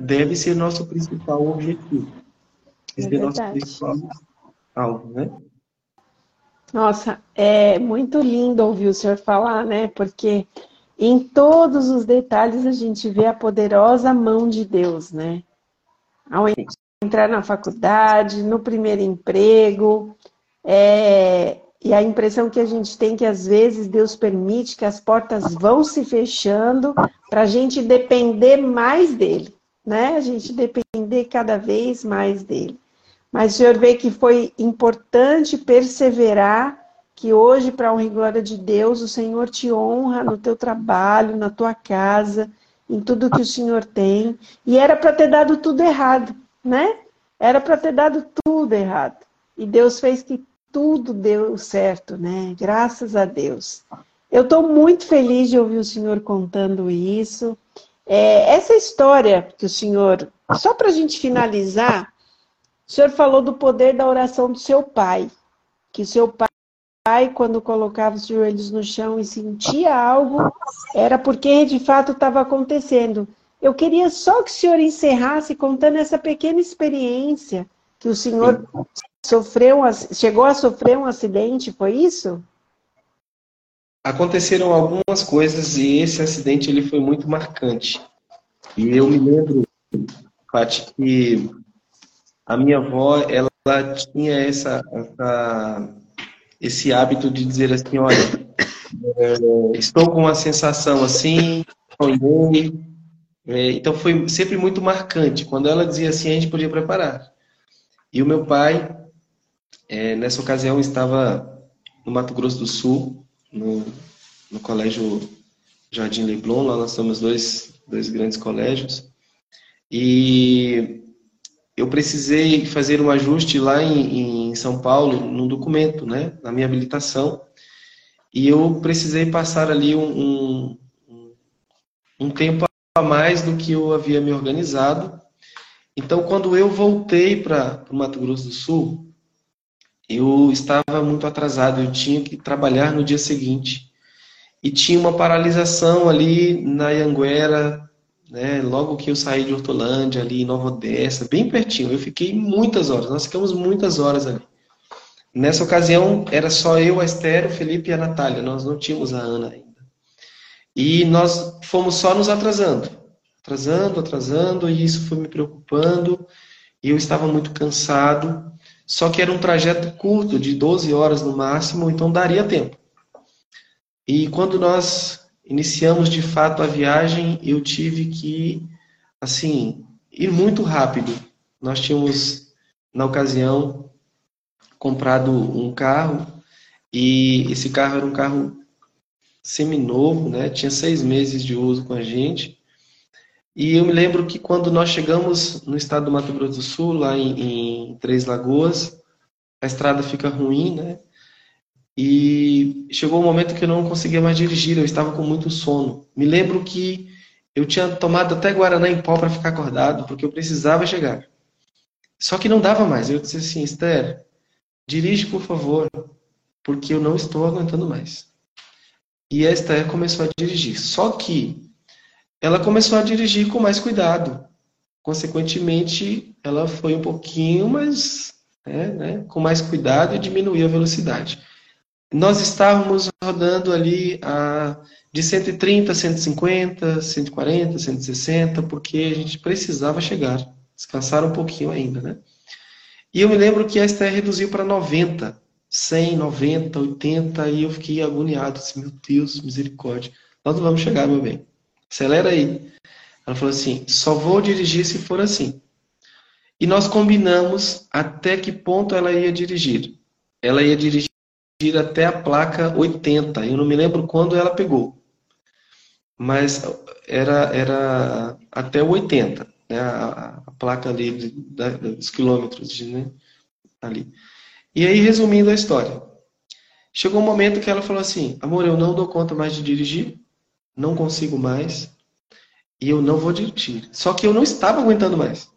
deve ser nosso principal objetivo. Esse é, é nosso principal alvo, né? Nossa, é muito lindo ouvir o senhor falar, né? Porque em todos os detalhes a gente vê a poderosa mão de Deus, né? Ao entrar na faculdade, no primeiro emprego, é, e a impressão que a gente tem que às vezes Deus permite que as portas vão se fechando para a gente depender mais dele, né? A gente depender cada vez mais dele. Mas o senhor vê que foi importante perseverar, que hoje, para a honra e glória de Deus, o Senhor te honra no teu trabalho, na tua casa, em tudo que o Senhor tem. E era para ter dado tudo errado, né? Era para ter dado tudo errado. E Deus fez que tudo deu certo, né? Graças a Deus. Eu estou muito feliz de ouvir o senhor contando isso. É, essa história que o senhor, só para a gente finalizar, o senhor falou do poder da oração do seu pai, que o seu pai, quando colocava os joelhos no chão e sentia algo, era porque de fato estava acontecendo. Eu queria só que o senhor encerrasse contando essa pequena experiência que o senhor sofreu, chegou a sofrer um acidente, foi isso? Aconteceram algumas coisas e esse acidente ele foi muito marcante. E eu me lembro, Paty, que a minha avó, ela tinha essa, essa, esse hábito de dizer assim, olha, é, estou com uma sensação assim, sonhei. É, então foi sempre muito marcante. Quando ela dizia assim, a gente podia preparar. E o meu pai, é, nessa ocasião, estava no Mato Grosso do Sul, no, no colégio Jardim Leblon, lá nós somos dois, dois grandes colégios, e eu precisei fazer um ajuste lá em, em São Paulo, no documento, né, na minha habilitação, e eu precisei passar ali um, um, um tempo a mais do que eu havia me organizado, então, quando eu voltei para o Mato Grosso do Sul, eu estava muito atrasado, eu tinha que trabalhar no dia seguinte. E tinha uma paralisação ali na Anguera, né, logo que eu saí de Hortolândia, ali em Nova Odessa, bem pertinho. Eu fiquei muitas horas, nós ficamos muitas horas ali. Nessa ocasião, era só eu, a Esther, o Felipe e a Natália, nós não tínhamos a Ana ainda. E nós fomos só nos atrasando atrasando, atrasando, e isso foi me preocupando. E eu estava muito cansado. Só que era um trajeto curto, de 12 horas no máximo, então daria tempo. E quando nós iniciamos de fato a viagem, eu tive que, assim, ir muito rápido. Nós tínhamos, na ocasião, comprado um carro e esse carro era um carro seminovo, né? Tinha seis meses de uso com a gente. E eu me lembro que quando nós chegamos no estado do Mato Grosso do Sul, lá em, em Três Lagoas, a estrada fica ruim, né? E chegou um momento que eu não conseguia mais dirigir, eu estava com muito sono. Me lembro que eu tinha tomado até Guaraná em pó para ficar acordado, porque eu precisava chegar. Só que não dava mais. Eu disse assim, Esther, dirige por favor, porque eu não estou aguentando mais. E a Esther começou a dirigir. Só que ela começou a dirigir com mais cuidado. Consequentemente, ela foi um pouquinho mais, né, né, com mais cuidado e diminuiu a velocidade. Nós estávamos rodando ali a, de 130, 150, 140, 160, porque a gente precisava chegar, descansar um pouquinho ainda, né? E eu me lembro que a STR reduziu para 90, 100, 90, 80, e eu fiquei agoniado, assim, meu Deus, misericórdia, nós não vamos chegar, meu bem acelera aí. Ela falou assim: só vou dirigir se for assim. E nós combinamos até que ponto ela ia dirigir. Ela ia dirigir até a placa 80. Eu não me lembro quando ela pegou. Mas era, era até o 80, né? a, a placa ali de, dos quilômetros de, né? ali. E aí, resumindo a história. Chegou um momento que ela falou assim: Amor, eu não dou conta mais de dirigir não consigo mais e eu não vou dirigir. Só que eu não estava aguentando mais.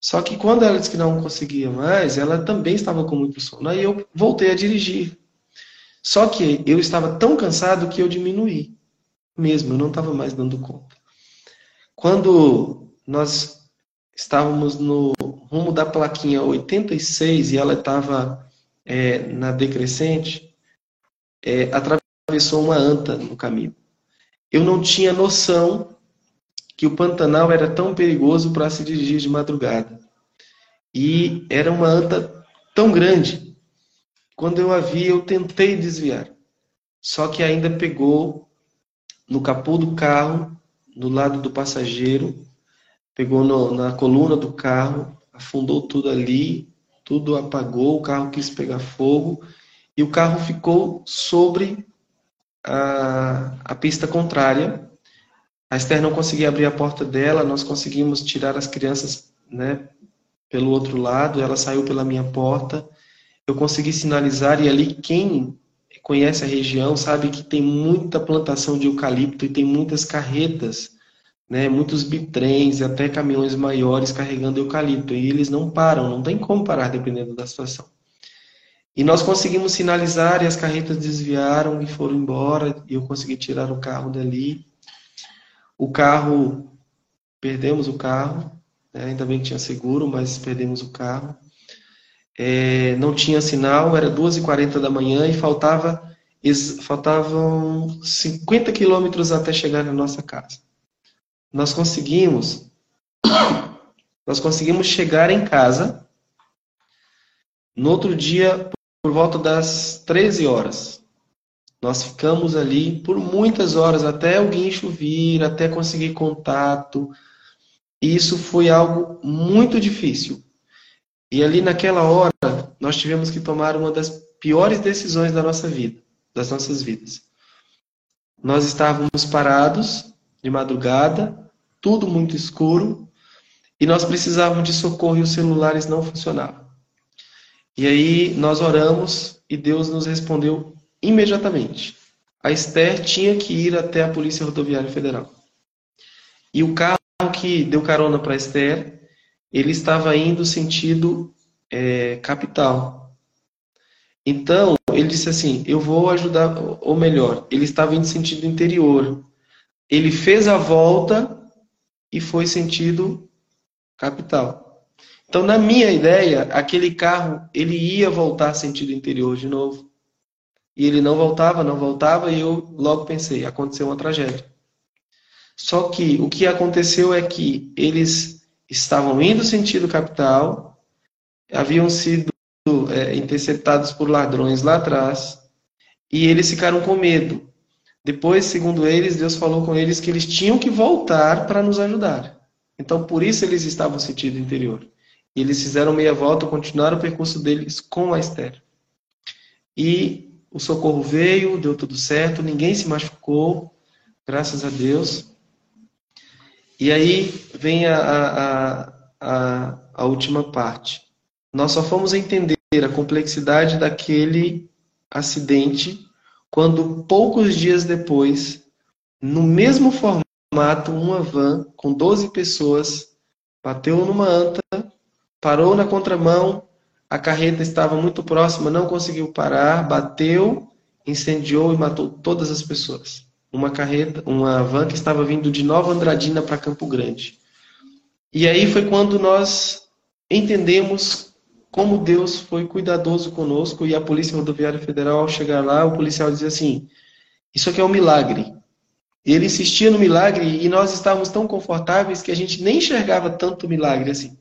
Só que quando ela disse que não conseguia mais, ela também estava com muito sono. Aí eu voltei a dirigir. Só que eu estava tão cansado que eu diminuí. Mesmo, eu não estava mais dando conta. Quando nós estávamos no rumo da plaquinha 86 e ela estava é, na decrescente, é, atravessou uma anta no caminho eu não tinha noção que o Pantanal era tão perigoso para se dirigir de madrugada. E era uma anta tão grande. Quando eu a vi, eu tentei desviar. Só que ainda pegou no capô do carro, do lado do passageiro, pegou no, na coluna do carro, afundou tudo ali, tudo apagou, o carro quis pegar fogo e o carro ficou sobre a, a pista contrária. A Esther não conseguia abrir a porta dela, nós conseguimos tirar as crianças né, pelo outro lado, ela saiu pela minha porta. Eu consegui sinalizar, e ali quem conhece a região sabe que tem muita plantação de eucalipto e tem muitas carretas, né, muitos bitrens e até caminhões maiores carregando eucalipto. E eles não param, não tem como parar dependendo da situação. E nós conseguimos sinalizar e as carretas desviaram e foram embora. E eu consegui tirar o carro dali. O carro, perdemos o carro. Né? Ainda bem que tinha seguro, mas perdemos o carro. É, não tinha sinal, era 2h40 da manhã e faltava, faltavam 50 quilômetros até chegar na nossa casa. Nós conseguimos, [coughs] nós conseguimos chegar em casa. No outro dia, por volta das 13 horas. Nós ficamos ali por muitas horas, até o guincho vir, até conseguir contato. E isso foi algo muito difícil. E ali naquela hora, nós tivemos que tomar uma das piores decisões da nossa vida, das nossas vidas. Nós estávamos parados de madrugada, tudo muito escuro, e nós precisávamos de socorro e os celulares não funcionavam. E aí nós oramos e Deus nos respondeu imediatamente. A Esther tinha que ir até a Polícia Rodoviária Federal. E o carro que deu carona para Esther, ele estava indo sentido é, capital. Então, ele disse assim: Eu vou ajudar, ou melhor, ele estava indo sentido interior. Ele fez a volta e foi sentido capital. Então, na minha ideia, aquele carro ele ia voltar sentido interior de novo. E ele não voltava, não voltava, e eu logo pensei, aconteceu uma tragédia. Só que o que aconteceu é que eles estavam indo sentido capital, haviam sido é, interceptados por ladrões lá atrás, e eles ficaram com medo. Depois, segundo eles, Deus falou com eles que eles tinham que voltar para nos ajudar. Então, por isso eles estavam sentido interior. E eles fizeram meia volta, continuaram o percurso deles com a Esther. E o socorro veio, deu tudo certo, ninguém se machucou, graças a Deus. E aí vem a, a, a, a última parte. Nós só fomos entender a complexidade daquele acidente quando poucos dias depois, no mesmo formato, uma van com 12 pessoas bateu numa anta, parou na contramão, a carreta estava muito próxima, não conseguiu parar, bateu, incendiou e matou todas as pessoas. Uma carreta, uma van que estava vindo de Nova Andradina para Campo Grande. E aí foi quando nós entendemos como Deus foi cuidadoso conosco e a Polícia Rodoviária Federal, ao chegar lá, o policial dizia assim: Isso aqui é um milagre. Ele insistia no milagre e nós estávamos tão confortáveis que a gente nem enxergava tanto milagre assim.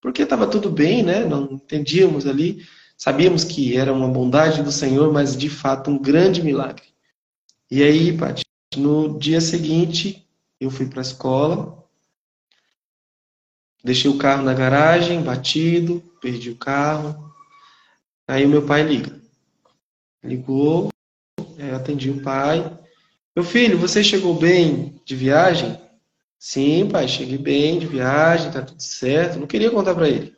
Porque estava tudo bem, né? Não entendíamos ali, sabíamos que era uma bondade do Senhor, mas de fato um grande milagre. E aí, no dia seguinte, eu fui para a escola, Deixei o carro na garagem, batido, perdi o carro. Aí o meu pai liga. Ligou, eu atendi o pai. Meu filho, você chegou bem de viagem? Sim, pai, cheguei bem de viagem, tá tudo certo. Não queria contar para ele.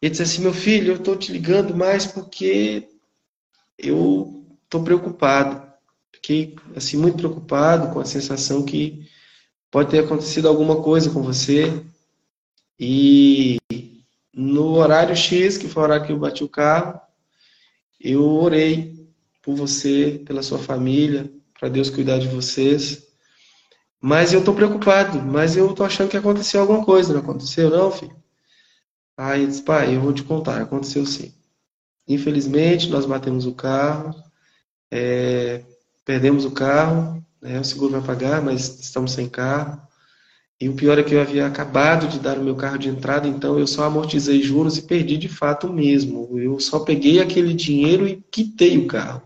Ele disse assim: Meu filho, eu estou te ligando mais porque eu estou preocupado. Fiquei assim, muito preocupado com a sensação que pode ter acontecido alguma coisa com você. E no horário X, que foi o horário que eu bati o carro, eu orei por você, pela sua família, para Deus cuidar de vocês. Mas eu estou preocupado, mas eu estou achando que aconteceu alguma coisa, não aconteceu não, filho? Aí ele disse, pai, eu vou te contar, aconteceu sim. Infelizmente, nós batemos o carro, é, perdemos o carro, né, o seguro vai pagar, mas estamos sem carro. E o pior é que eu havia acabado de dar o meu carro de entrada, então eu só amortizei juros e perdi de fato mesmo. Eu só peguei aquele dinheiro e quitei o carro.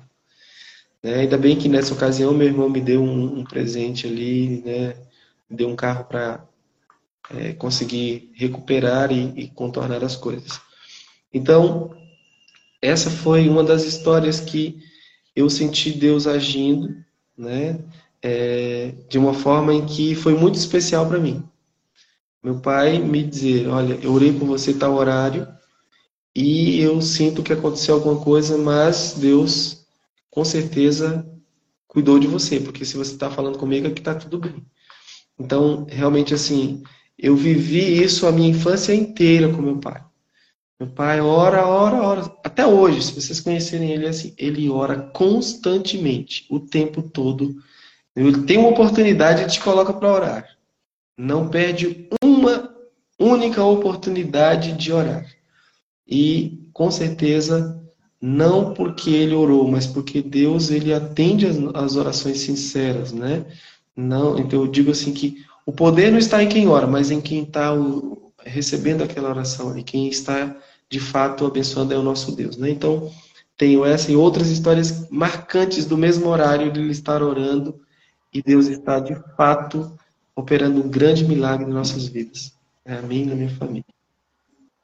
Né? Ainda bem que nessa ocasião meu irmão me deu um, um presente ali, né? deu um carro para é, conseguir recuperar e, e contornar as coisas. Então, essa foi uma das histórias que eu senti Deus agindo, né? é, de uma forma em que foi muito especial para mim. Meu pai me dizer, olha, eu orei por você tal horário e eu sinto que aconteceu alguma coisa, mas Deus com certeza cuidou de você, porque se você está falando comigo é que está tudo bem. Então, realmente assim, eu vivi isso a minha infância inteira com meu pai. Meu pai ora, ora, ora. Até hoje, se vocês conhecerem ele assim, ele ora constantemente, o tempo todo ele tem uma oportunidade e te coloca para orar. Não perde uma única oportunidade de orar. E com certeza não porque ele orou, mas porque Deus ele atende as, orações sinceras, né? Não, então eu digo assim que o poder não está em quem ora, mas em quem está recebendo aquela oração e quem está de fato abençoando é o nosso Deus, né? Então tenho essa e outras histórias marcantes do mesmo horário de ele estar orando e Deus está de fato operando um grande milagre em nossas vidas. É a e na minha família.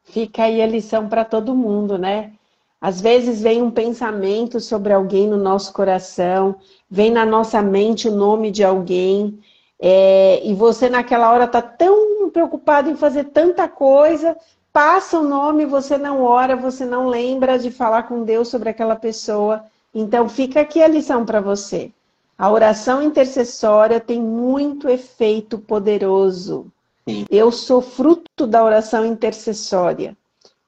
Fica aí a lição para todo mundo, né? Às vezes vem um pensamento sobre alguém no nosso coração, vem na nossa mente o nome de alguém, é, e você naquela hora está tão preocupado em fazer tanta coisa, passa o nome, você não ora, você não lembra de falar com Deus sobre aquela pessoa. Então fica aqui a lição para você. A oração intercessória tem muito efeito poderoso. Eu sou fruto da oração intercessória.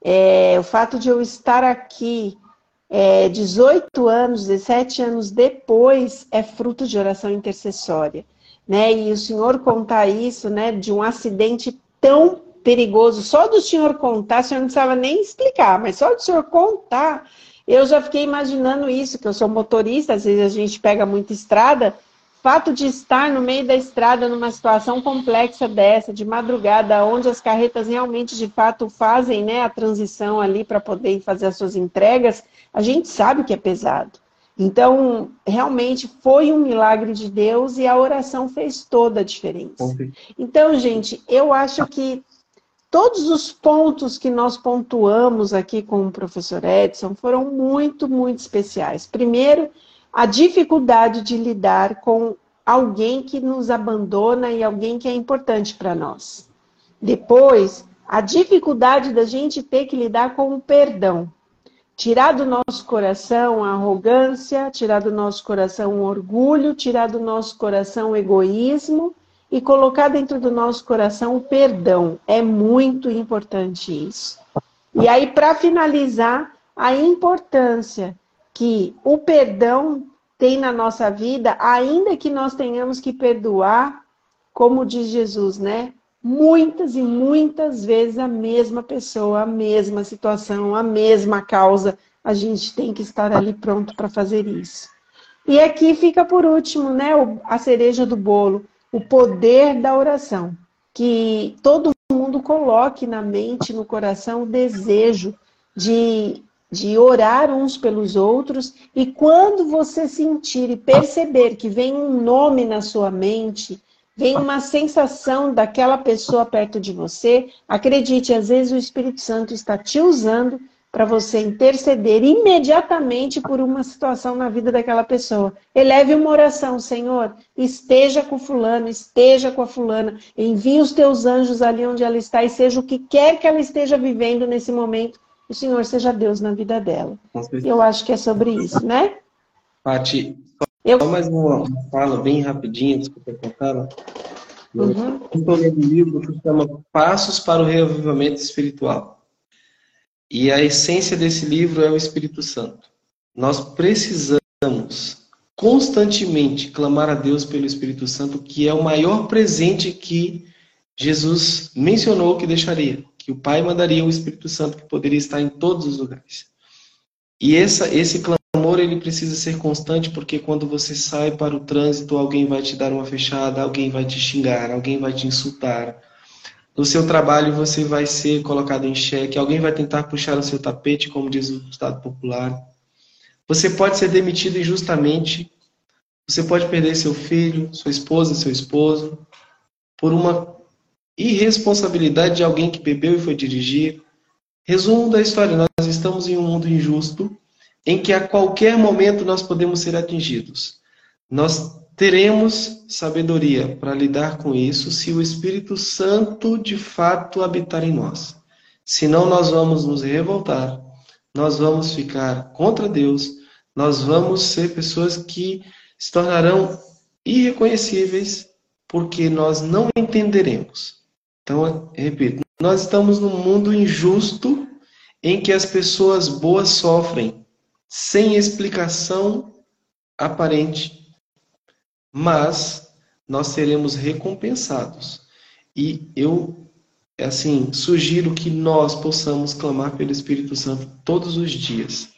É, o fato de eu estar aqui é, 18 anos, 17 anos depois, é fruto de oração intercessória. Né? E o senhor contar isso, né, de um acidente tão perigoso, só do senhor contar, o senhor não precisava nem explicar, mas só do senhor contar, eu já fiquei imaginando isso, que eu sou motorista, às vezes a gente pega muita estrada. Fato de estar no meio da estrada numa situação complexa dessa, de madrugada, onde as carretas realmente de fato fazem né, a transição ali para poder fazer as suas entregas, a gente sabe que é pesado. Então, realmente foi um milagre de Deus e a oração fez toda a diferença. Então, gente, eu acho que todos os pontos que nós pontuamos aqui com o professor Edson foram muito, muito especiais. Primeiro, a dificuldade de lidar com alguém que nos abandona e alguém que é importante para nós. Depois, a dificuldade da gente ter que lidar com o perdão. Tirar do nosso coração a arrogância, tirar do nosso coração o orgulho, tirar do nosso coração o egoísmo e colocar dentro do nosso coração o perdão. É muito importante isso. E aí, para finalizar, a importância que o perdão tem na nossa vida, ainda que nós tenhamos que perdoar, como diz Jesus, né? Muitas e muitas vezes a mesma pessoa, a mesma situação, a mesma causa, a gente tem que estar ali pronto para fazer isso. E aqui fica por último, né, a cereja do bolo, o poder da oração. Que todo mundo coloque na mente, no coração, o desejo de de orar uns pelos outros, e quando você sentir e perceber que vem um nome na sua mente, vem uma sensação daquela pessoa perto de você, acredite, às vezes o Espírito Santo está te usando para você interceder imediatamente por uma situação na vida daquela pessoa. Eleve uma oração, Senhor, esteja com fulano, esteja com a fulana, envie os teus anjos ali onde ela está e seja o que quer que ela esteja vivendo nesse momento, o Senhor seja Deus na vida dela. Eu acho que é sobre isso, né? Pati, eu... só mais uma fala bem rapidinha, desculpa contar. Uhum. Eu estou lendo um livro que chama Passos para o Reavivamento Espiritual. E a essência desse livro é o Espírito Santo. Nós precisamos constantemente clamar a Deus pelo Espírito Santo, que é o maior presente que Jesus mencionou que deixaria que o Pai mandaria o Espírito Santo que poderia estar em todos os lugares. E essa, esse clamor ele precisa ser constante porque quando você sai para o trânsito, alguém vai te dar uma fechada, alguém vai te xingar, alguém vai te insultar. No seu trabalho você vai ser colocado em xeque, alguém vai tentar puxar o seu tapete, como diz o Estado popular. Você pode ser demitido injustamente. Você pode perder seu filho, sua esposa, seu esposo, por uma irresponsabilidade de alguém que bebeu e foi dirigir. Resumo da história: nós estamos em um mundo injusto em que a qualquer momento nós podemos ser atingidos. Nós teremos sabedoria para lidar com isso se o Espírito Santo de fato habitar em nós. Senão, nós vamos nos revoltar, nós vamos ficar contra Deus, nós vamos ser pessoas que se tornarão irreconhecíveis porque nós não entenderemos então, repito, nós estamos num mundo injusto em que as pessoas boas sofrem sem explicação aparente, mas nós seremos recompensados. E eu, assim, sugiro que nós possamos clamar pelo Espírito Santo todos os dias,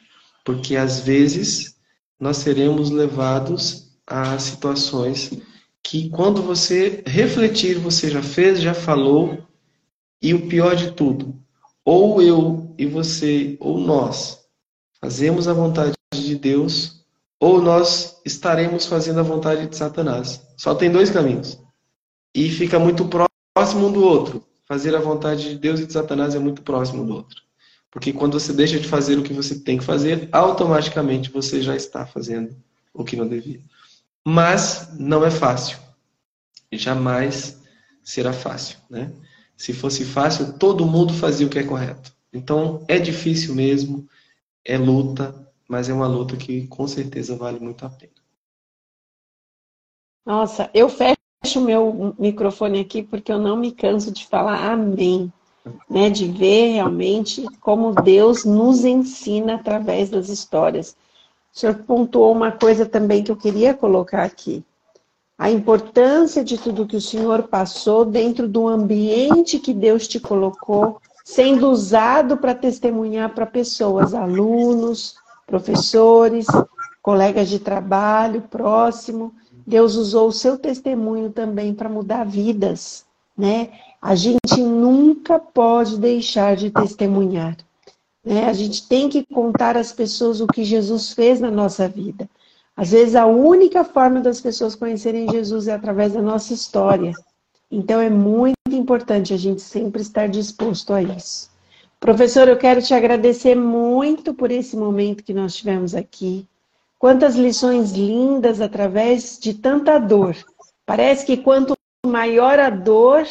porque às vezes nós seremos levados a situações que quando você refletir, você já fez, já falou, e o pior de tudo, ou eu e você, ou nós, fazemos a vontade de Deus, ou nós estaremos fazendo a vontade de Satanás. Só tem dois caminhos. E fica muito próximo um do outro. Fazer a vontade de Deus e de Satanás é muito próximo do outro. Porque quando você deixa de fazer o que você tem que fazer, automaticamente você já está fazendo o que não devia. Mas não é fácil. Jamais será fácil, né? Se fosse fácil, todo mundo fazia o que é correto. Então, é difícil mesmo, é luta, mas é uma luta que com certeza vale muito a pena. Nossa, eu fecho meu microfone aqui porque eu não me canso de falar amém. Né, de ver realmente como Deus nos ensina através das histórias. O senhor pontuou uma coisa também que eu queria colocar aqui. A importância de tudo que o senhor passou dentro do ambiente que Deus te colocou, sendo usado para testemunhar para pessoas, alunos, professores, colegas de trabalho, próximo. Deus usou o seu testemunho também para mudar vidas, né? A gente nunca pode deixar de testemunhar. Né? A gente tem que contar às pessoas o que Jesus fez na nossa vida. Às vezes, a única forma das pessoas conhecerem Jesus é através da nossa história. Então, é muito importante a gente sempre estar disposto a isso. Professor, eu quero te agradecer muito por esse momento que nós tivemos aqui. Quantas lições lindas através de tanta dor. Parece que quanto maior a dor,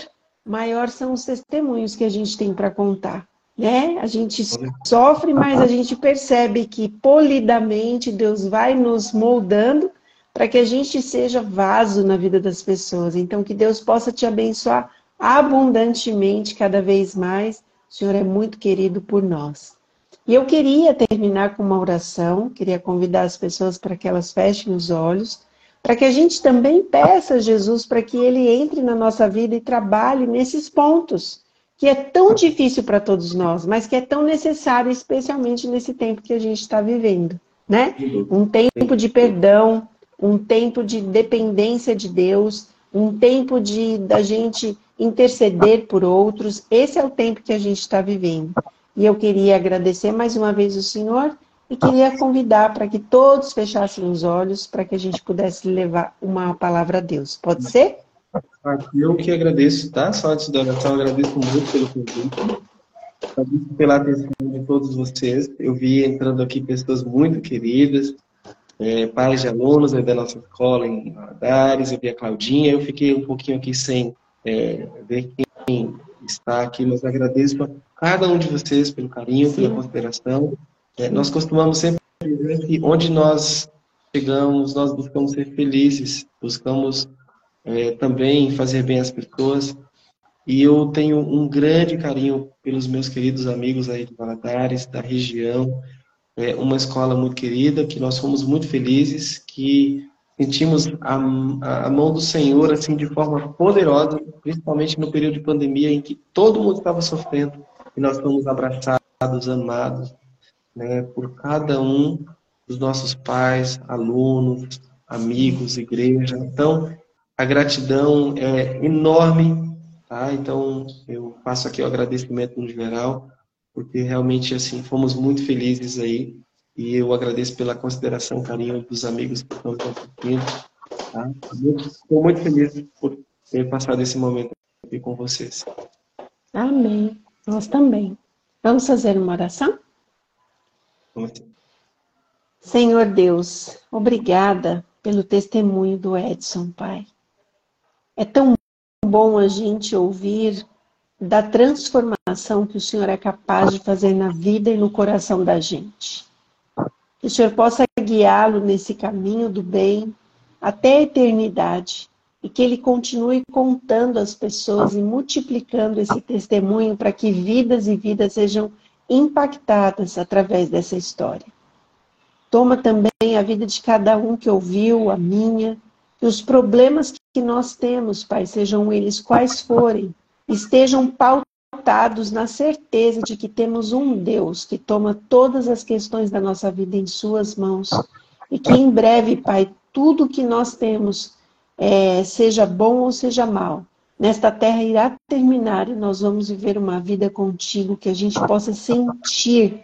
maior são os testemunhos que a gente tem para contar. Né? A gente sofre, mas a gente percebe que polidamente Deus vai nos moldando para que a gente seja vaso na vida das pessoas. Então, que Deus possa te abençoar abundantemente cada vez mais o Senhor é muito querido por nós. E eu queria terminar com uma oração, queria convidar as pessoas para que elas fechem os olhos, para que a gente também peça a Jesus para que ele entre na nossa vida e trabalhe nesses pontos, que é tão difícil para todos nós, mas que é tão necessário, especialmente nesse tempo que a gente está vivendo, né? Um tempo de perdão, um tempo de dependência de Deus, um tempo de da gente interceder por outros. Esse é o tempo que a gente está vivendo. E eu queria agradecer mais uma vez o Senhor e queria convidar para que todos fechassem os olhos para que a gente pudesse levar uma palavra a Deus. Pode ser? Eu que agradeço, tá? Só antes da oração, agradeço muito pelo convite. Agradeço pela atenção de todos vocês. Eu vi entrando aqui pessoas muito queridas, é, pais de alunos da nossa escola em Dares, eu vi a Claudinha, eu fiquei um pouquinho aqui sem é, ver quem está aqui, mas agradeço a cada um de vocês pelo carinho, Sim. pela consideração. É, nós costumamos sempre dizer que onde nós chegamos, nós buscamos ser felizes, buscamos é, também fazer bem às pessoas. E eu tenho um grande carinho pelos meus queridos amigos aí de Valadares, da região. É uma escola muito querida, que nós fomos muito felizes, que sentimos a, a, mão do Senhor assim de forma poderosa, principalmente no período de pandemia em que todo mundo estava sofrendo e nós fomos abraçados, amados, né, por cada um dos nossos pais, alunos, amigos, igreja. Então, a gratidão é enorme, tá? Então, eu faço aqui o agradecimento no geral, porque realmente assim fomos muito felizes aí e eu agradeço pela consideração, carinho dos amigos que estão assistindo. Tá? Estou muito feliz por ter passado esse momento aqui com vocês. Amém. Nós também. Vamos fazer uma oração? Vamos. Senhor Deus, obrigada pelo testemunho do Edson, Pai. É tão bom a gente ouvir da transformação que o Senhor é capaz de fazer na vida e no coração da gente. Que o Senhor possa guiá-lo nesse caminho do bem até a eternidade e que ele continue contando às pessoas e multiplicando esse testemunho para que vidas e vidas sejam impactadas através dessa história. Toma também a vida de cada um que ouviu, a minha, que os problemas que nós temos, Pai, sejam eles quais forem, estejam pautados pautados na certeza de que temos um Deus que toma todas as questões da nossa vida em Suas mãos e que em breve, Pai, tudo que nós temos, é, seja bom ou seja mal, nesta terra irá terminar e nós vamos viver uma vida contigo, que a gente possa sentir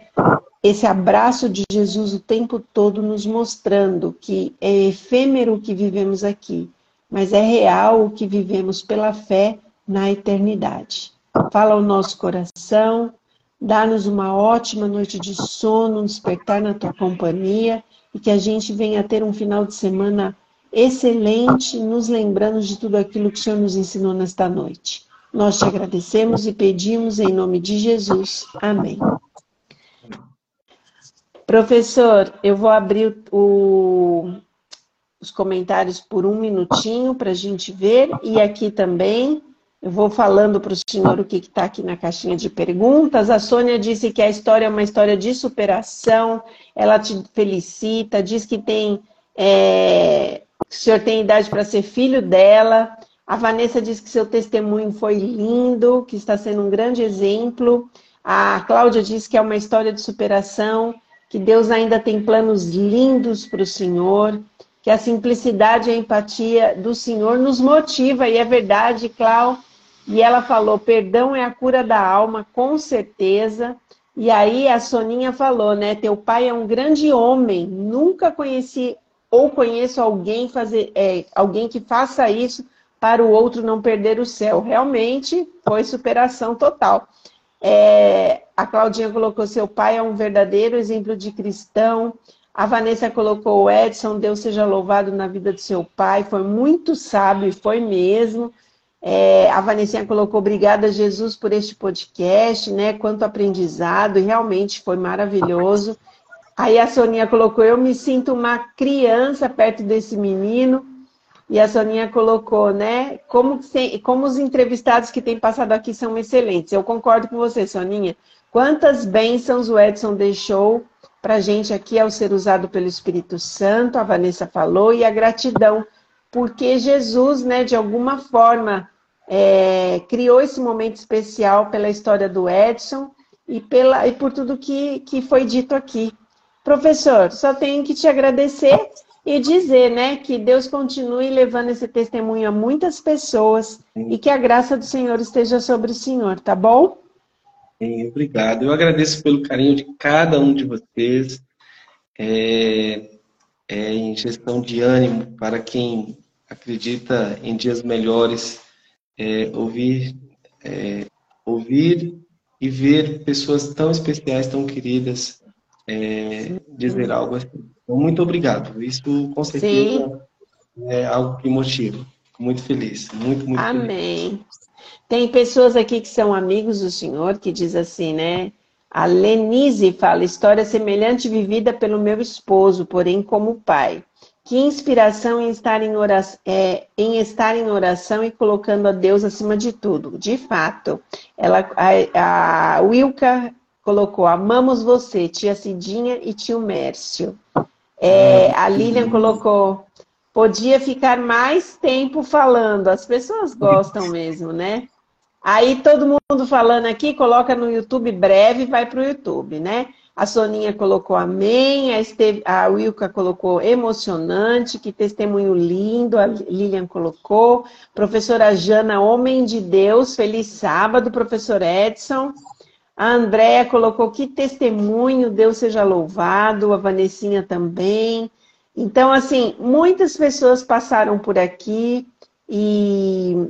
esse abraço de Jesus o tempo todo, nos mostrando que é efêmero o que vivemos aqui, mas é real o que vivemos pela fé na eternidade. Fala ao nosso coração, dá-nos uma ótima noite de sono, despertar na tua companhia e que a gente venha ter um final de semana excelente, nos lembrando de tudo aquilo que o Senhor nos ensinou nesta noite. Nós te agradecemos e pedimos em nome de Jesus. Amém. Professor, eu vou abrir o, os comentários por um minutinho para a gente ver, e aqui também eu vou falando para o senhor o que está aqui na caixinha de perguntas. A Sônia disse que a história é uma história de superação. Ela te felicita, diz que tem é, que o senhor tem idade para ser filho dela. A Vanessa diz que seu testemunho foi lindo, que está sendo um grande exemplo. A Cláudia diz que é uma história de superação, que Deus ainda tem planos lindos para o senhor, que a simplicidade e a empatia do senhor nos motiva, e é verdade, Cláudia. E ela falou: perdão é a cura da alma, com certeza. E aí a Soninha falou, né? Teu pai é um grande homem. Nunca conheci ou conheço alguém fazer, é, alguém que faça isso para o outro não perder o céu. Realmente foi superação total. É, a Claudinha colocou: seu pai é um verdadeiro exemplo de cristão. A Vanessa colocou: o Edson, Deus seja louvado na vida do seu pai. Foi muito sábio, foi mesmo. É, a Vanessa colocou: obrigada, Jesus, por este podcast, né? Quanto aprendizado, realmente foi maravilhoso. Aí a Soninha colocou: eu me sinto uma criança perto desse menino. E a Soninha colocou, né? Como, como os entrevistados que têm passado aqui são excelentes. Eu concordo com você, Soninha. Quantas bênçãos o Edson deixou para a gente aqui ao ser usado pelo Espírito Santo, a Vanessa falou, e a gratidão, porque Jesus, né, de alguma forma, é, criou esse momento especial pela história do Edson e, pela, e por tudo que, que foi dito aqui. Professor, só tenho que te agradecer e dizer, né, que Deus continue levando esse testemunho a muitas pessoas Sim. e que a graça do Senhor esteja sobre o Senhor, tá bom? Sim, obrigado. Eu agradeço pelo carinho de cada um de vocês. É, é injeção de ânimo para quem acredita em dias melhores. É, ouvir, é, ouvir e ver pessoas tão especiais, tão queridas, é, dizer algo assim. Então, muito obrigado. Isso, com certeza, Sim. é algo que motiva. Muito feliz. Muito, muito Amém. Feliz. Tem pessoas aqui que são amigos do Senhor que diz assim, né? A Lenise fala, história semelhante vivida pelo meu esposo, porém como pai. Que inspiração em estar em, oração, é, em estar em oração e colocando a Deus acima de tudo. De fato, ela, a, a Wilka colocou, amamos você, tia Cidinha e tio Mércio. É, a Lilian colocou, podia ficar mais tempo falando, as pessoas gostam [laughs] mesmo, né? Aí todo mundo falando aqui, coloca no YouTube breve, vai para o YouTube, né? A Soninha colocou amém, a, Esteve, a Wilka colocou emocionante, que testemunho lindo, a Lilian colocou. Professora Jana, homem de Deus, feliz sábado, professor Edson. A Andréia colocou que testemunho, Deus seja louvado, a Vanessinha também. Então, assim, muitas pessoas passaram por aqui e,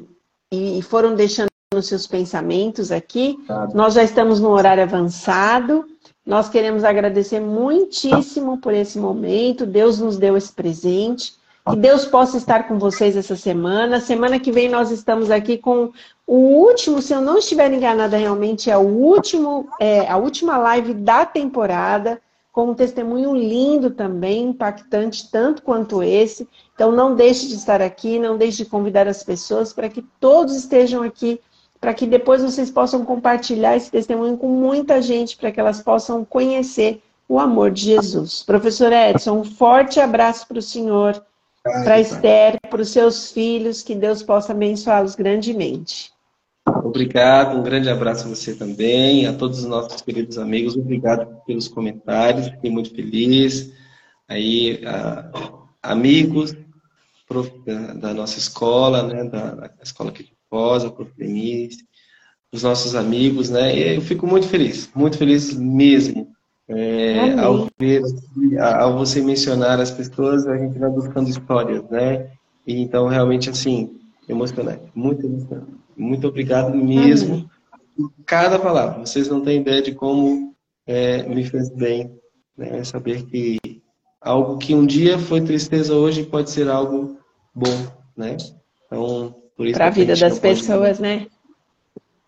e foram deixando seus pensamentos aqui. Nós já estamos no horário avançado. Nós queremos agradecer muitíssimo por esse momento. Deus nos deu esse presente. Que Deus possa estar com vocês essa semana. Semana que vem nós estamos aqui com o último, se eu não estiver enganada, realmente é o último, é, a última live da temporada, com um testemunho lindo também, impactante tanto quanto esse. Então não deixe de estar aqui, não deixe de convidar as pessoas para que todos estejam aqui, para que depois vocês possam compartilhar esse testemunho com muita gente, para que elas possam conhecer o amor de Jesus. Professor Edson, um forte abraço para o senhor para Esther, para os seus filhos, que Deus possa abençoá-los grandemente. Obrigado, um grande abraço a você também, a todos os nossos queridos amigos, obrigado pelos comentários, fiquei muito feliz. Aí, amigos prof, da, da, nossa escola, né, da, da escola aqui de Foz, a Prof. Denise, os nossos amigos, né, eu fico muito feliz, muito feliz mesmo é, ao, ver, ao você mencionar as pessoas, a gente vai buscando histórias, né? E, então, realmente, assim, emocionante. Muito emocionante. Muito obrigado mesmo Amém. por cada palavra. Vocês não têm ideia de como é, me fez bem né? saber que algo que um dia foi tristeza hoje pode ser algo bom, né? Então, por isso Para a vida das pessoas, né?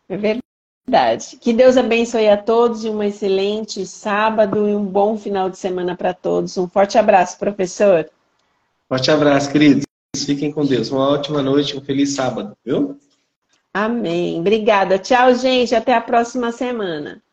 É verdade verdade. Que Deus abençoe a todos e um excelente sábado e um bom final de semana para todos. Um forte abraço, professor. Forte abraço, queridos. Fiquem com Deus. Uma ótima noite, um feliz sábado, viu? Amém. Obrigada. Tchau, gente. Até a próxima semana.